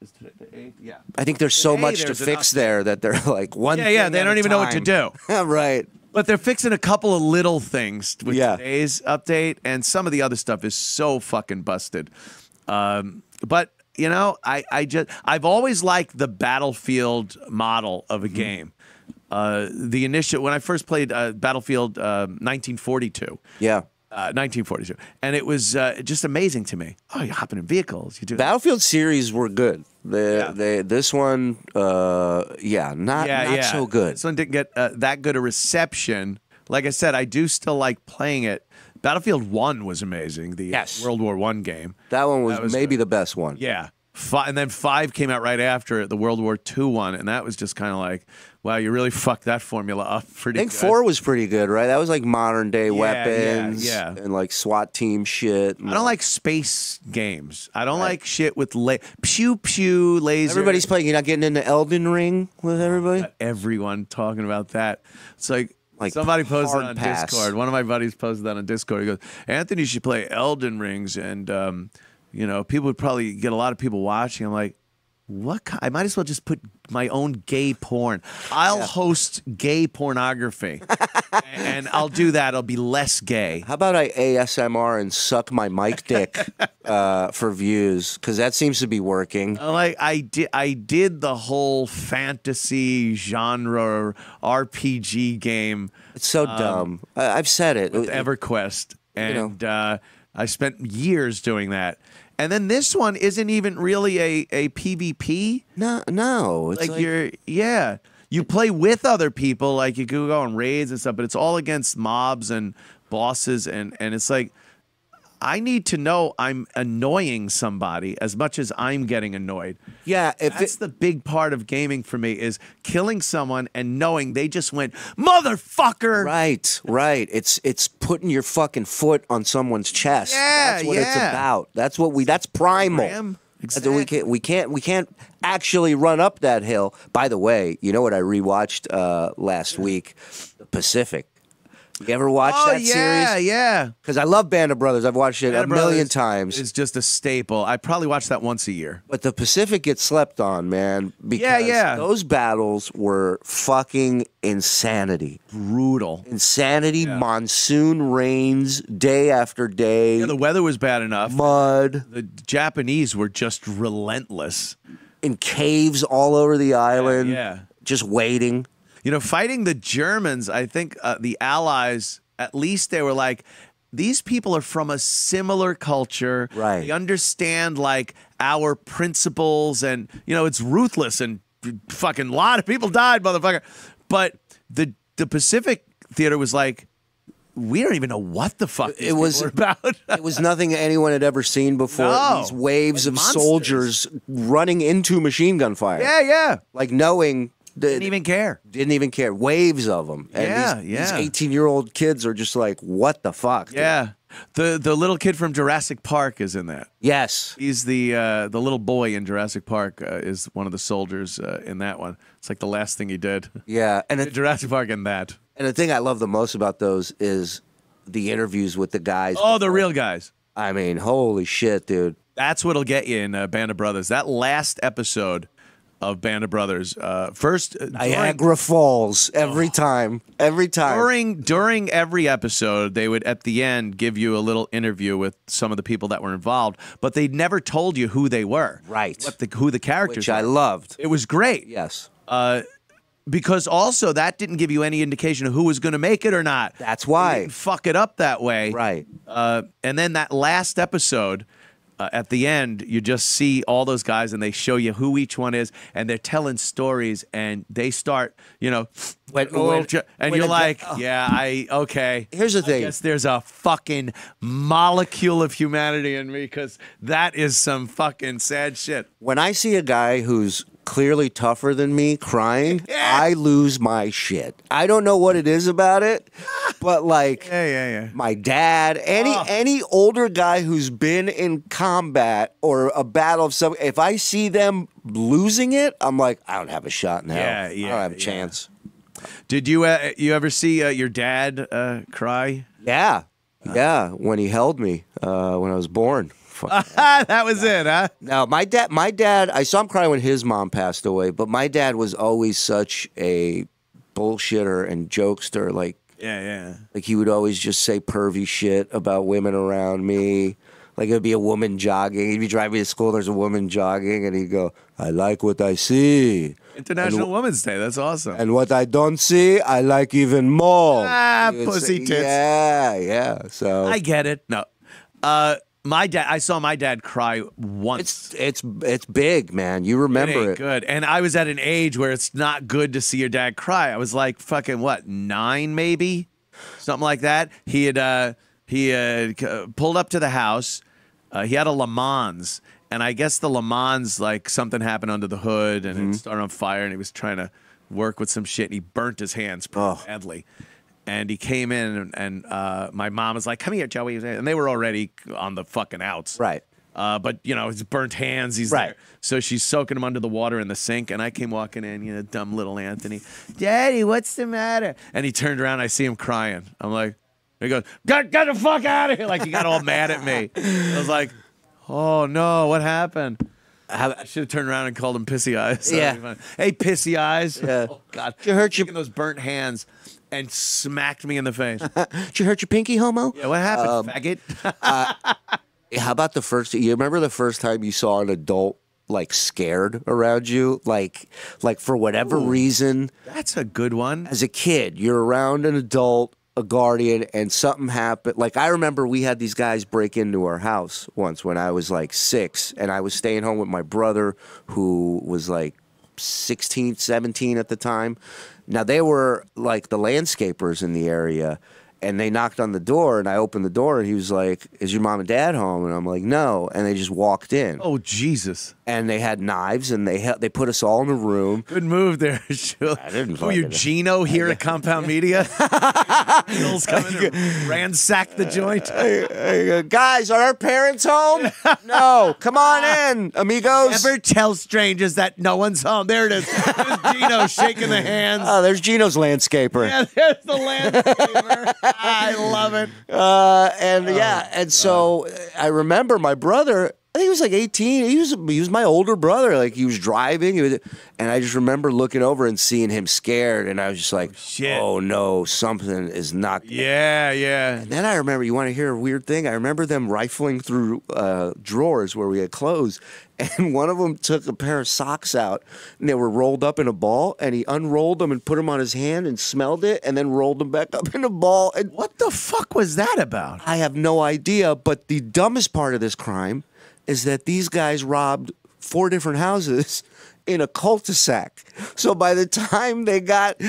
Is today the eighth? Yeah. I think there's so Today much to there's an fix update. there that they're like one. Yeah, yeah. They don't even know what to do. right. But they're fixing a couple of little things with Yeah. today's update, and some of the other stuff is so fucking busted. Um, but you know, I, I just I've always liked the battlefield model of a game. Uh, the initial when I first played uh, Battlefield uh, 1942. Yeah. Uh, 1942, and it was uh, just amazing to me. Oh, you're hopping in vehicles. You do Battlefield series were good. They, Yeah. they, this one, uh, yeah, not yeah, not yeah. so good. This one didn't get uh, that good a reception. Like I said, I do still like playing it. Battlefield One was amazing. The Yes. World War One game. That one was, That was maybe the best one. Yeah. Fi- and then five came out right after it, the World War II one, and that was just kind of like, wow, you really fucked that formula up pretty I think good. four was pretty good, right? That was like modern day Yeah, yeah, weapons yeah. and like SWAT team shit. I don't like space games. I don't like shit with la- pew pew laser. Everybody's playing. You're not getting into Elden Ring with everybody. everyone talking about that. It's like Like Somebody posted on pass. Discord. One of my buddies posted that on Discord. He goes, Anthony should play Elden Rings, and um, you know, people would probably get a lot of people watching. I'm like, what? ki- I might as well just put my own gay porn. I'll host gay pornography, and I'll do that. I'll be less gay. How about I ASMR and suck my mic dick uh, for views? Because that seems to be working. Like I did, I did the whole fantasy genre RPG game. It's so um, dumb. I, I've said it. with EverQuest, You know. and uh, I spent years doing that. And then this one isn't even really a, a PvP. No, no. It's like, like- you're, yeah. You play with other people, like you go on raids and stuff, but it's all against mobs and bosses, and and it's like I need to know I'm annoying somebody as much as I'm getting annoyed. Yeah, if that's the big part of gaming for me is killing someone and knowing they just went motherfucker. Right, right. It's it's putting your fucking foot on someone's chest. Yeah, that's what it's about. That's what we. That's primal. That's what We can't. We can't. We can't actually run up that hill. By the way, you know what I rewatched uh, last week? The Pacific. You ever watch Oh, that yeah, series? yeah. Yeah. Because I love Band of Brothers. I've watched it Band a million Brothers times. It's just a staple. I probably watch that once a year. But the Pacific gets slept on, man. Because yeah. yeah. those battles were fucking insanity. Brutal. Insanity, monsoon rains day after day. Yeah, the weather was bad enough. Mud. The Japanese were just relentless. In caves all over the island. yeah. Just waiting. You know, fighting the Germans, I think uh, the Allies, at least they were like, these people are from a similar culture. Right. They understand like our principles and, you know, it's ruthless and fucking lot of people died, motherfucker. But the the Pacific Theater was like, we don't even know what the fuck It was about. it was nothing anyone had ever seen before. No. These waves Like of monsters. soldiers running into machine gun fire. yeah, yeah. Like knowing Didn't even care. didn't even care. Waves of them. And Yeah, these, yeah. These 18 year old kids are just like, what the fuck? dude? Yeah. The the little kid from Jurassic Park is in that. Yes. He's the uh, the little boy in Jurassic Park uh, is one of the soldiers uh, in that one. It's like the last thing he did. Yeah. And it, Jurassic Park and that. and the thing I love the most about those is the interviews with the guys. Oh, the real guys. I mean, holy shit, dude. That's what'll get you in uh, Band of Brothers. That last episode of Band of Brothers. Uh, first, uh, during, Niagara Falls every time. Every time. during during every episode, they would at the end give you a little interview with some of the people that were involved, but they never told you who they were. Right. What the who the characters. Which I were. loved. It was great. Yes. Uh, because also that didn't give you any indication of who was going to make it or not. That's why. didn't fuck it up that way. Right. Uh, and then that last episode, uh, at the end, you just see all those guys and they show you who each one is, and they're telling stories, and they start, you know, When- when- and you're like, oh. yeah, I okay. Here's the I thing. guess there's a fucking molecule of humanity in me because that is some fucking sad shit. When I see a guy who's clearly tougher than me crying, I lose my shit. I don't know what it is about it, but like Yeah, yeah, yeah. my dad, any Oh. any older guy who's been in combat or a battle of some if I see them losing it, I'm like, I don't have a shot in hell. Yeah, I don't have a yeah. chance. Did you uh, you ever see uh, your dad uh, cry? Yeah. Yeah, when he held me uh, when I was born. That was it, huh? No, my dad. My dad. I saw him cry when his mom passed away, but my dad was always such a bullshitter and jokester. Like, Yeah, yeah. like he would always just say pervy shit about women around me. Like it would be a woman jogging. He'd be driving me to school. There's a woman jogging, and he'd go, "I like what I see, International And- Women's Day. That's awesome. and what I don't see, I like even more." Ah, pussy say- tits. Yeah, yeah. So I get it. No, uh, my dad. I saw my dad cry once. it's it's it's big, man. You It remember ain't it? good. And I was at an age where it's not good to see your dad cry. I was like fucking what nine maybe, something like that. He had uh, he had uh, pulled up to the house. Uh, he had a Le Mans, and I guess the Le Mans like something happened under the hood and Mm-hmm. it started on fire, and he was trying to work with some shit, and he burnt his hands pretty Oh. badly. And he came in, and, and uh, my mom was like, "Come here, Joey," and they were already on the fucking outs. Right. Uh, but you know, his burnt hands. He's Right. there. So she's soaking him under the water in the sink, and I came walking in, you know, dumb little Anthony. Daddy, what's the matter? And he turned around. I see him crying. I'm like, he goes, get, get the fuck out of here! Like he got all mad at me. I was like, oh no, what happened? I should have turned around and called him Pissy Eyes. That Yeah. would be fun. Hey, Pissy Eyes. Yeah. Oh God, you hurt your those burnt hands and smacked me in the face. Did you hurt your pinky, homo? yeah, what happened, Um, faggot? How about the first? You remember the first time you saw an adult like scared around you, like like for whatever reason? That's a good one. As a kid, you're around an adult, a guardian, and something happened. Like I remember we had these guys break into our house once when I was like six, and I was staying home with my brother who was like 16, 17 at the time. Now they were like the landscapers in the area. And they knocked on the door, and I opened the door, and he was like, "Is your mom and dad home?" And I'm like, "No." And they just walked in. Oh Jesus! And they had knives, and they he- they put us all in a room. Good move there, Shul. I didn't. Who you, fucking- Gino here at Compound Media? Bill's coming to ransack the joint. Hey, uh, guys, are our parents home? no. Come on in, amigos. Never tell strangers that no one's home. There it is. There's Gino shaking the hands. Oh, there's Gino's landscaper. Yeah, there's the landscaper. I love it. Uh, and Oh, yeah, and so uh, I remember my brother. I think he was like 18. He was he was my older brother. Like he was driving, he was- and I just remember looking over and seeing him scared, and I was just like, shit. "Oh no, something is not." Yeah, yeah. And then I remember, you want to hear a weird thing? I remember them rifling through uh, drawers where we had clothes, and one of them took a pair of socks out, and they were rolled up in a ball, and he unrolled them and put them on his hand and smelled it, and then rolled them back up in a ball. And What the fuck was that about? I have no idea, but the dumbest part of this crime is that these guys robbed four different houses in a cul-de-sac. So by the time they got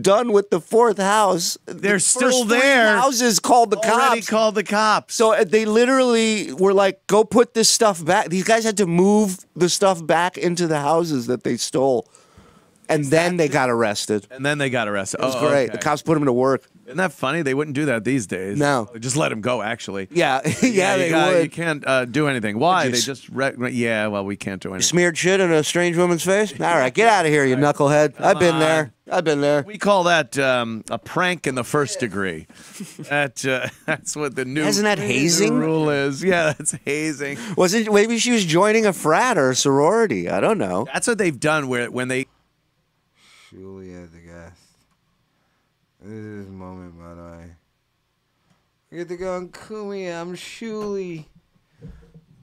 done with the fourth house, They're the still there. Houses called the Already cops. called the cops. So uh, they literally were like, "Go put this stuff back." These guys had to move the stuff back into the houses that they stole, and then they got arrested. And then they got arrested. It was oh, great. okay. The cops put them to work. Isn't that funny? They wouldn't do that these days. No. Just let him go. Actually. Yeah, yeah, you they got- would. You can't uh, do anything. Why? You They just re- re- yeah. Well, we can't do anything. Smeared shit in a strange woman's face. All right, get out of here, you knucklehead. I've been there. I've been there. We call that um, a prank in the first degree. that uh, that's what the new Isn't that new hazing? rule is. Yeah, that's hazing. Was it? Maybe she was joining a frat or a sorority. I don't know. That's what they've done. Where when they Julia the a guest. This is his moment, by the way. I get to go on Cumia. I'm Shuli.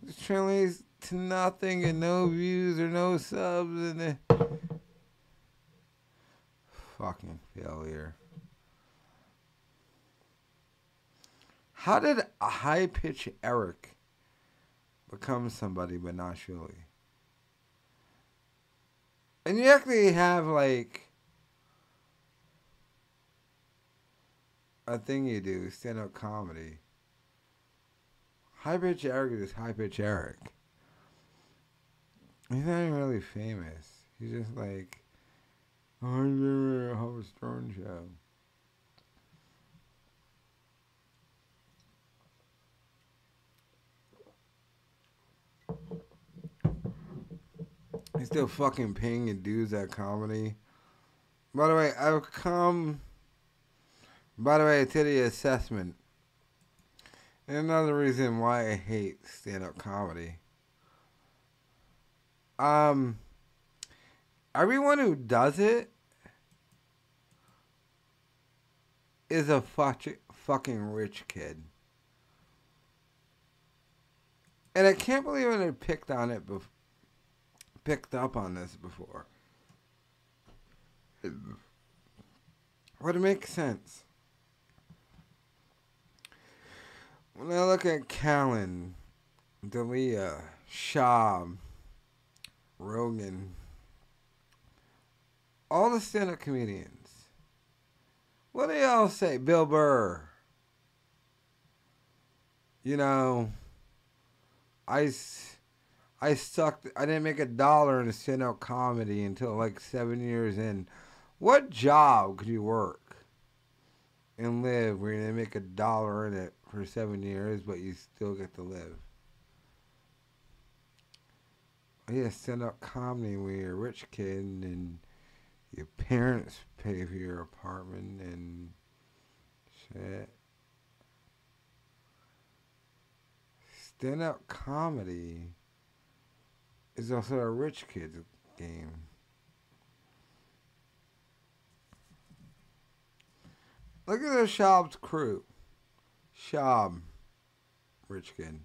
This translates to nothing and no views or no subs and the fucking failure. How did a high pitch Eric become somebody but not Shuli? And you actually have like a thing you do, stand up comedy. High pitch Eric is high pitch Eric. He's not even really famous. He's just like "Oh, I'm doing a Howard Stern show. He's still fucking paying dudes at comedy. By the way, I've come. By the way, to the assessment. Another reason why I hate stand up comedy. Um, everyone who does it is a fuck- fucking rich kid. And I can't believe I picked on it picked up on this before. But it makes sense. When I look at Callen, D'Elia, Schaub, Rogan, all the stand up comedians, what do they all say? Bill Burr. You know, I, I sucked. I didn't make a dollar in stand up comedy until like seven years in. What job could you work and live where you didn't make a dollar in it for seven years, but you still get to live? Oh, yeah, stand up comedy when you're a rich kid and your parents pay for your apartment and shit. Stand up comedy is also a rich kid's game. Look at the Schaub's crew. Schaub, Richkin.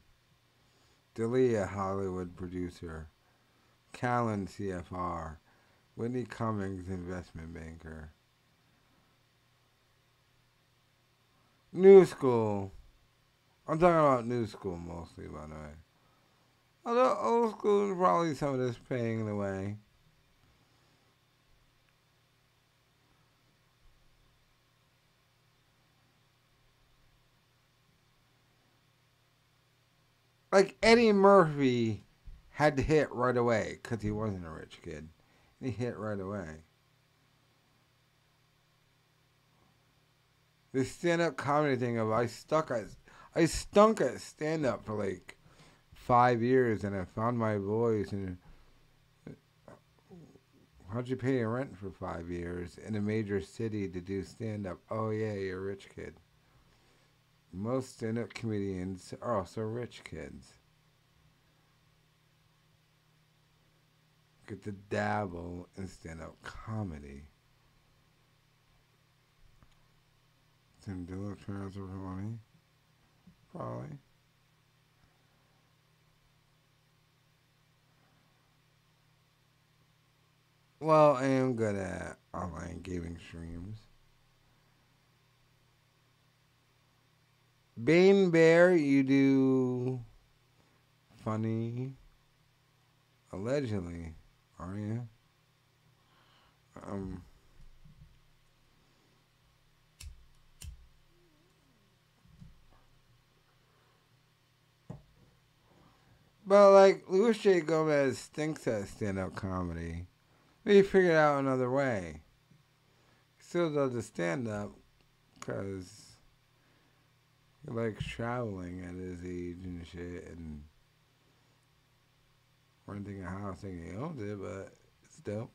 D'Elia, Hollywood producer. Callen, CFR. Whitney Cummings, investment banker. New school. I'm talking about new school mostly, by the way. Although old school is probably some of this paying the way. Like Eddie Murphy had to hit right away because he wasn't a rich kid. He hit right away. The stand-up comedy thing of I stuck at I stunk at stand-up for like five years, and I found my voice. And uh, how'd you pay your rent for five years in a major city to do stand-up? Oh yeah, you're a rich kid. Most stand-up comedians are also rich kids. Get to dabble in stand-up comedy. Tim Dillon transfer money? Probably. Well, I am good at online gaming streams. Bane Bear, you do funny, allegedly, are you? Um. But like Louis J. Gomez stinks at stand-up comedy. But he figured out another way. Still does the stand-up because he likes traveling at his age and shit and renting a house thinking he owns it, but dope.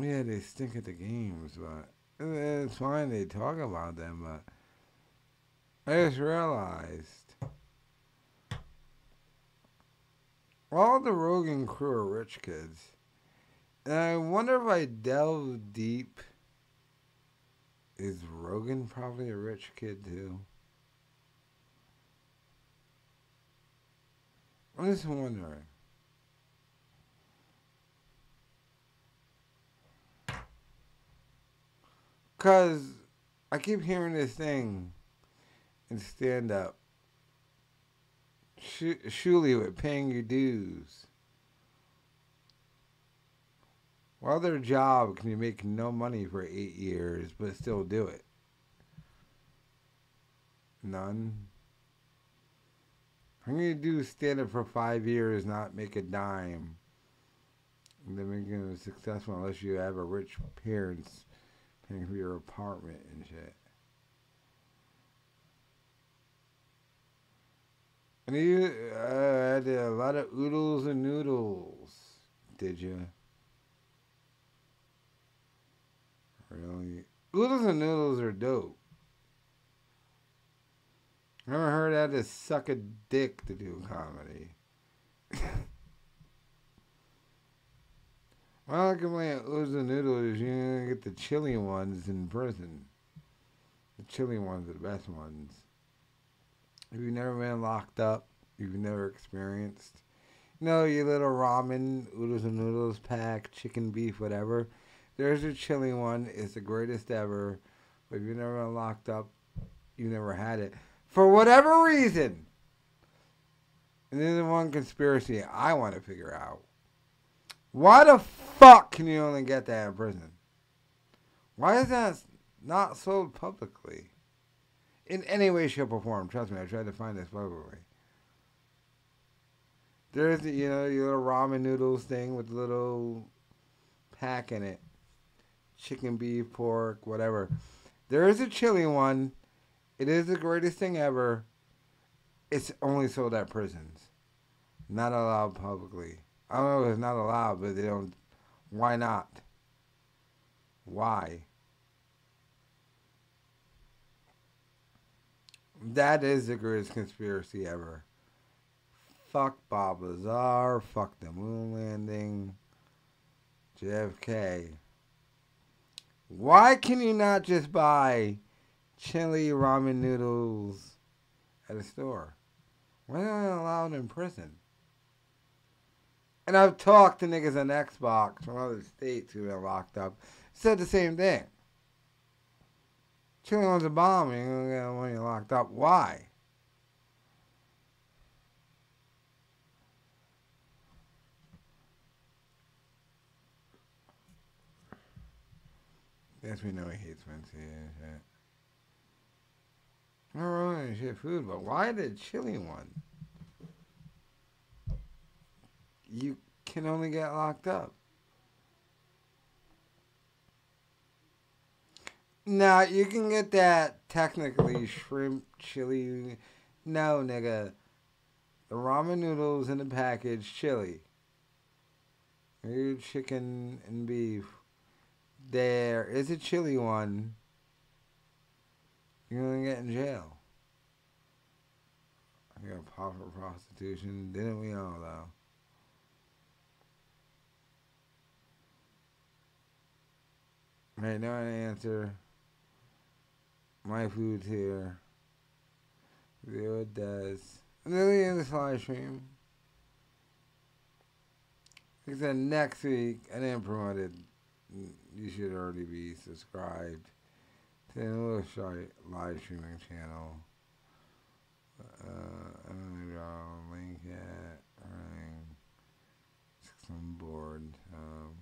Yeah, they stink at the games, but it's fine they talk about them, but I just realized all the Rogan crew are rich kids. And I wonder if I delve deep, is Rogan probably a rich kid too? I'm just wondering. Because I keep hearing this thing in stand up. Surely with paying your dues. What other job can you make no money for eight years but still do it? None. Can you do stand up for five years, not make a dime? And then it successful unless you have a rich parents paying for your apartment and shit. And you uh, had a lot of oodles and noodles, did you? Really? Oodles and noodles are dope. Never heard how to suck a dick to do comedy. well, I can play oodles and noodles. You gonna get the chili ones in prison. The chili ones are the best ones. If you've never been locked up, you've never experienced, you know, your little ramen, oodles and noodles pack, chicken, beef, whatever. There's a chili one. It's the greatest ever. But if you've never locked up, you never had it. For whatever reason, and this is one conspiracy I want to figure out. Why the fuck can you only get that in prison? Why is that not sold publicly? In any way, shape, or form. Trust me, I tried to find this publicly. There's, you know, your little ramen noodles thing with the little pack in it. Chicken, beef, pork, whatever. There is a chili one. It is the greatest thing ever. it's only sold at prisons, not allowed publicly. I don't know if it's not allowed, but they don't. Why not? Why? That is the greatest conspiracy ever. Fuck Bob Lazar. Fuck the moon landing. JFK. Why can you not just buy chili ramen noodles at a store? Why not allowed in prison? And I've talked to niggas on Xbox from other states who been locked up. Said the same thing. Chili wants a bomb, you're gonna get when you're locked up. Why? Yes, we know he hates Wednesday and shit. Not really shit food, but why the chili one? You can only get locked up. Now you can get that technically shrimp chili. No, nigga. The ramen noodles in the package chili. Your chicken and beef. There is a chilly one. You're gonna get in jail. I got pop for prostitution. Didn't we all though? Right now, an answer. My food's here. There it does. Lily in this live stream. Like I said, next week, I didn't promote it you should already be subscribed to the Illinois live streaming channel. Uh, I'm gonna draw a link at running. I'm bored. Um,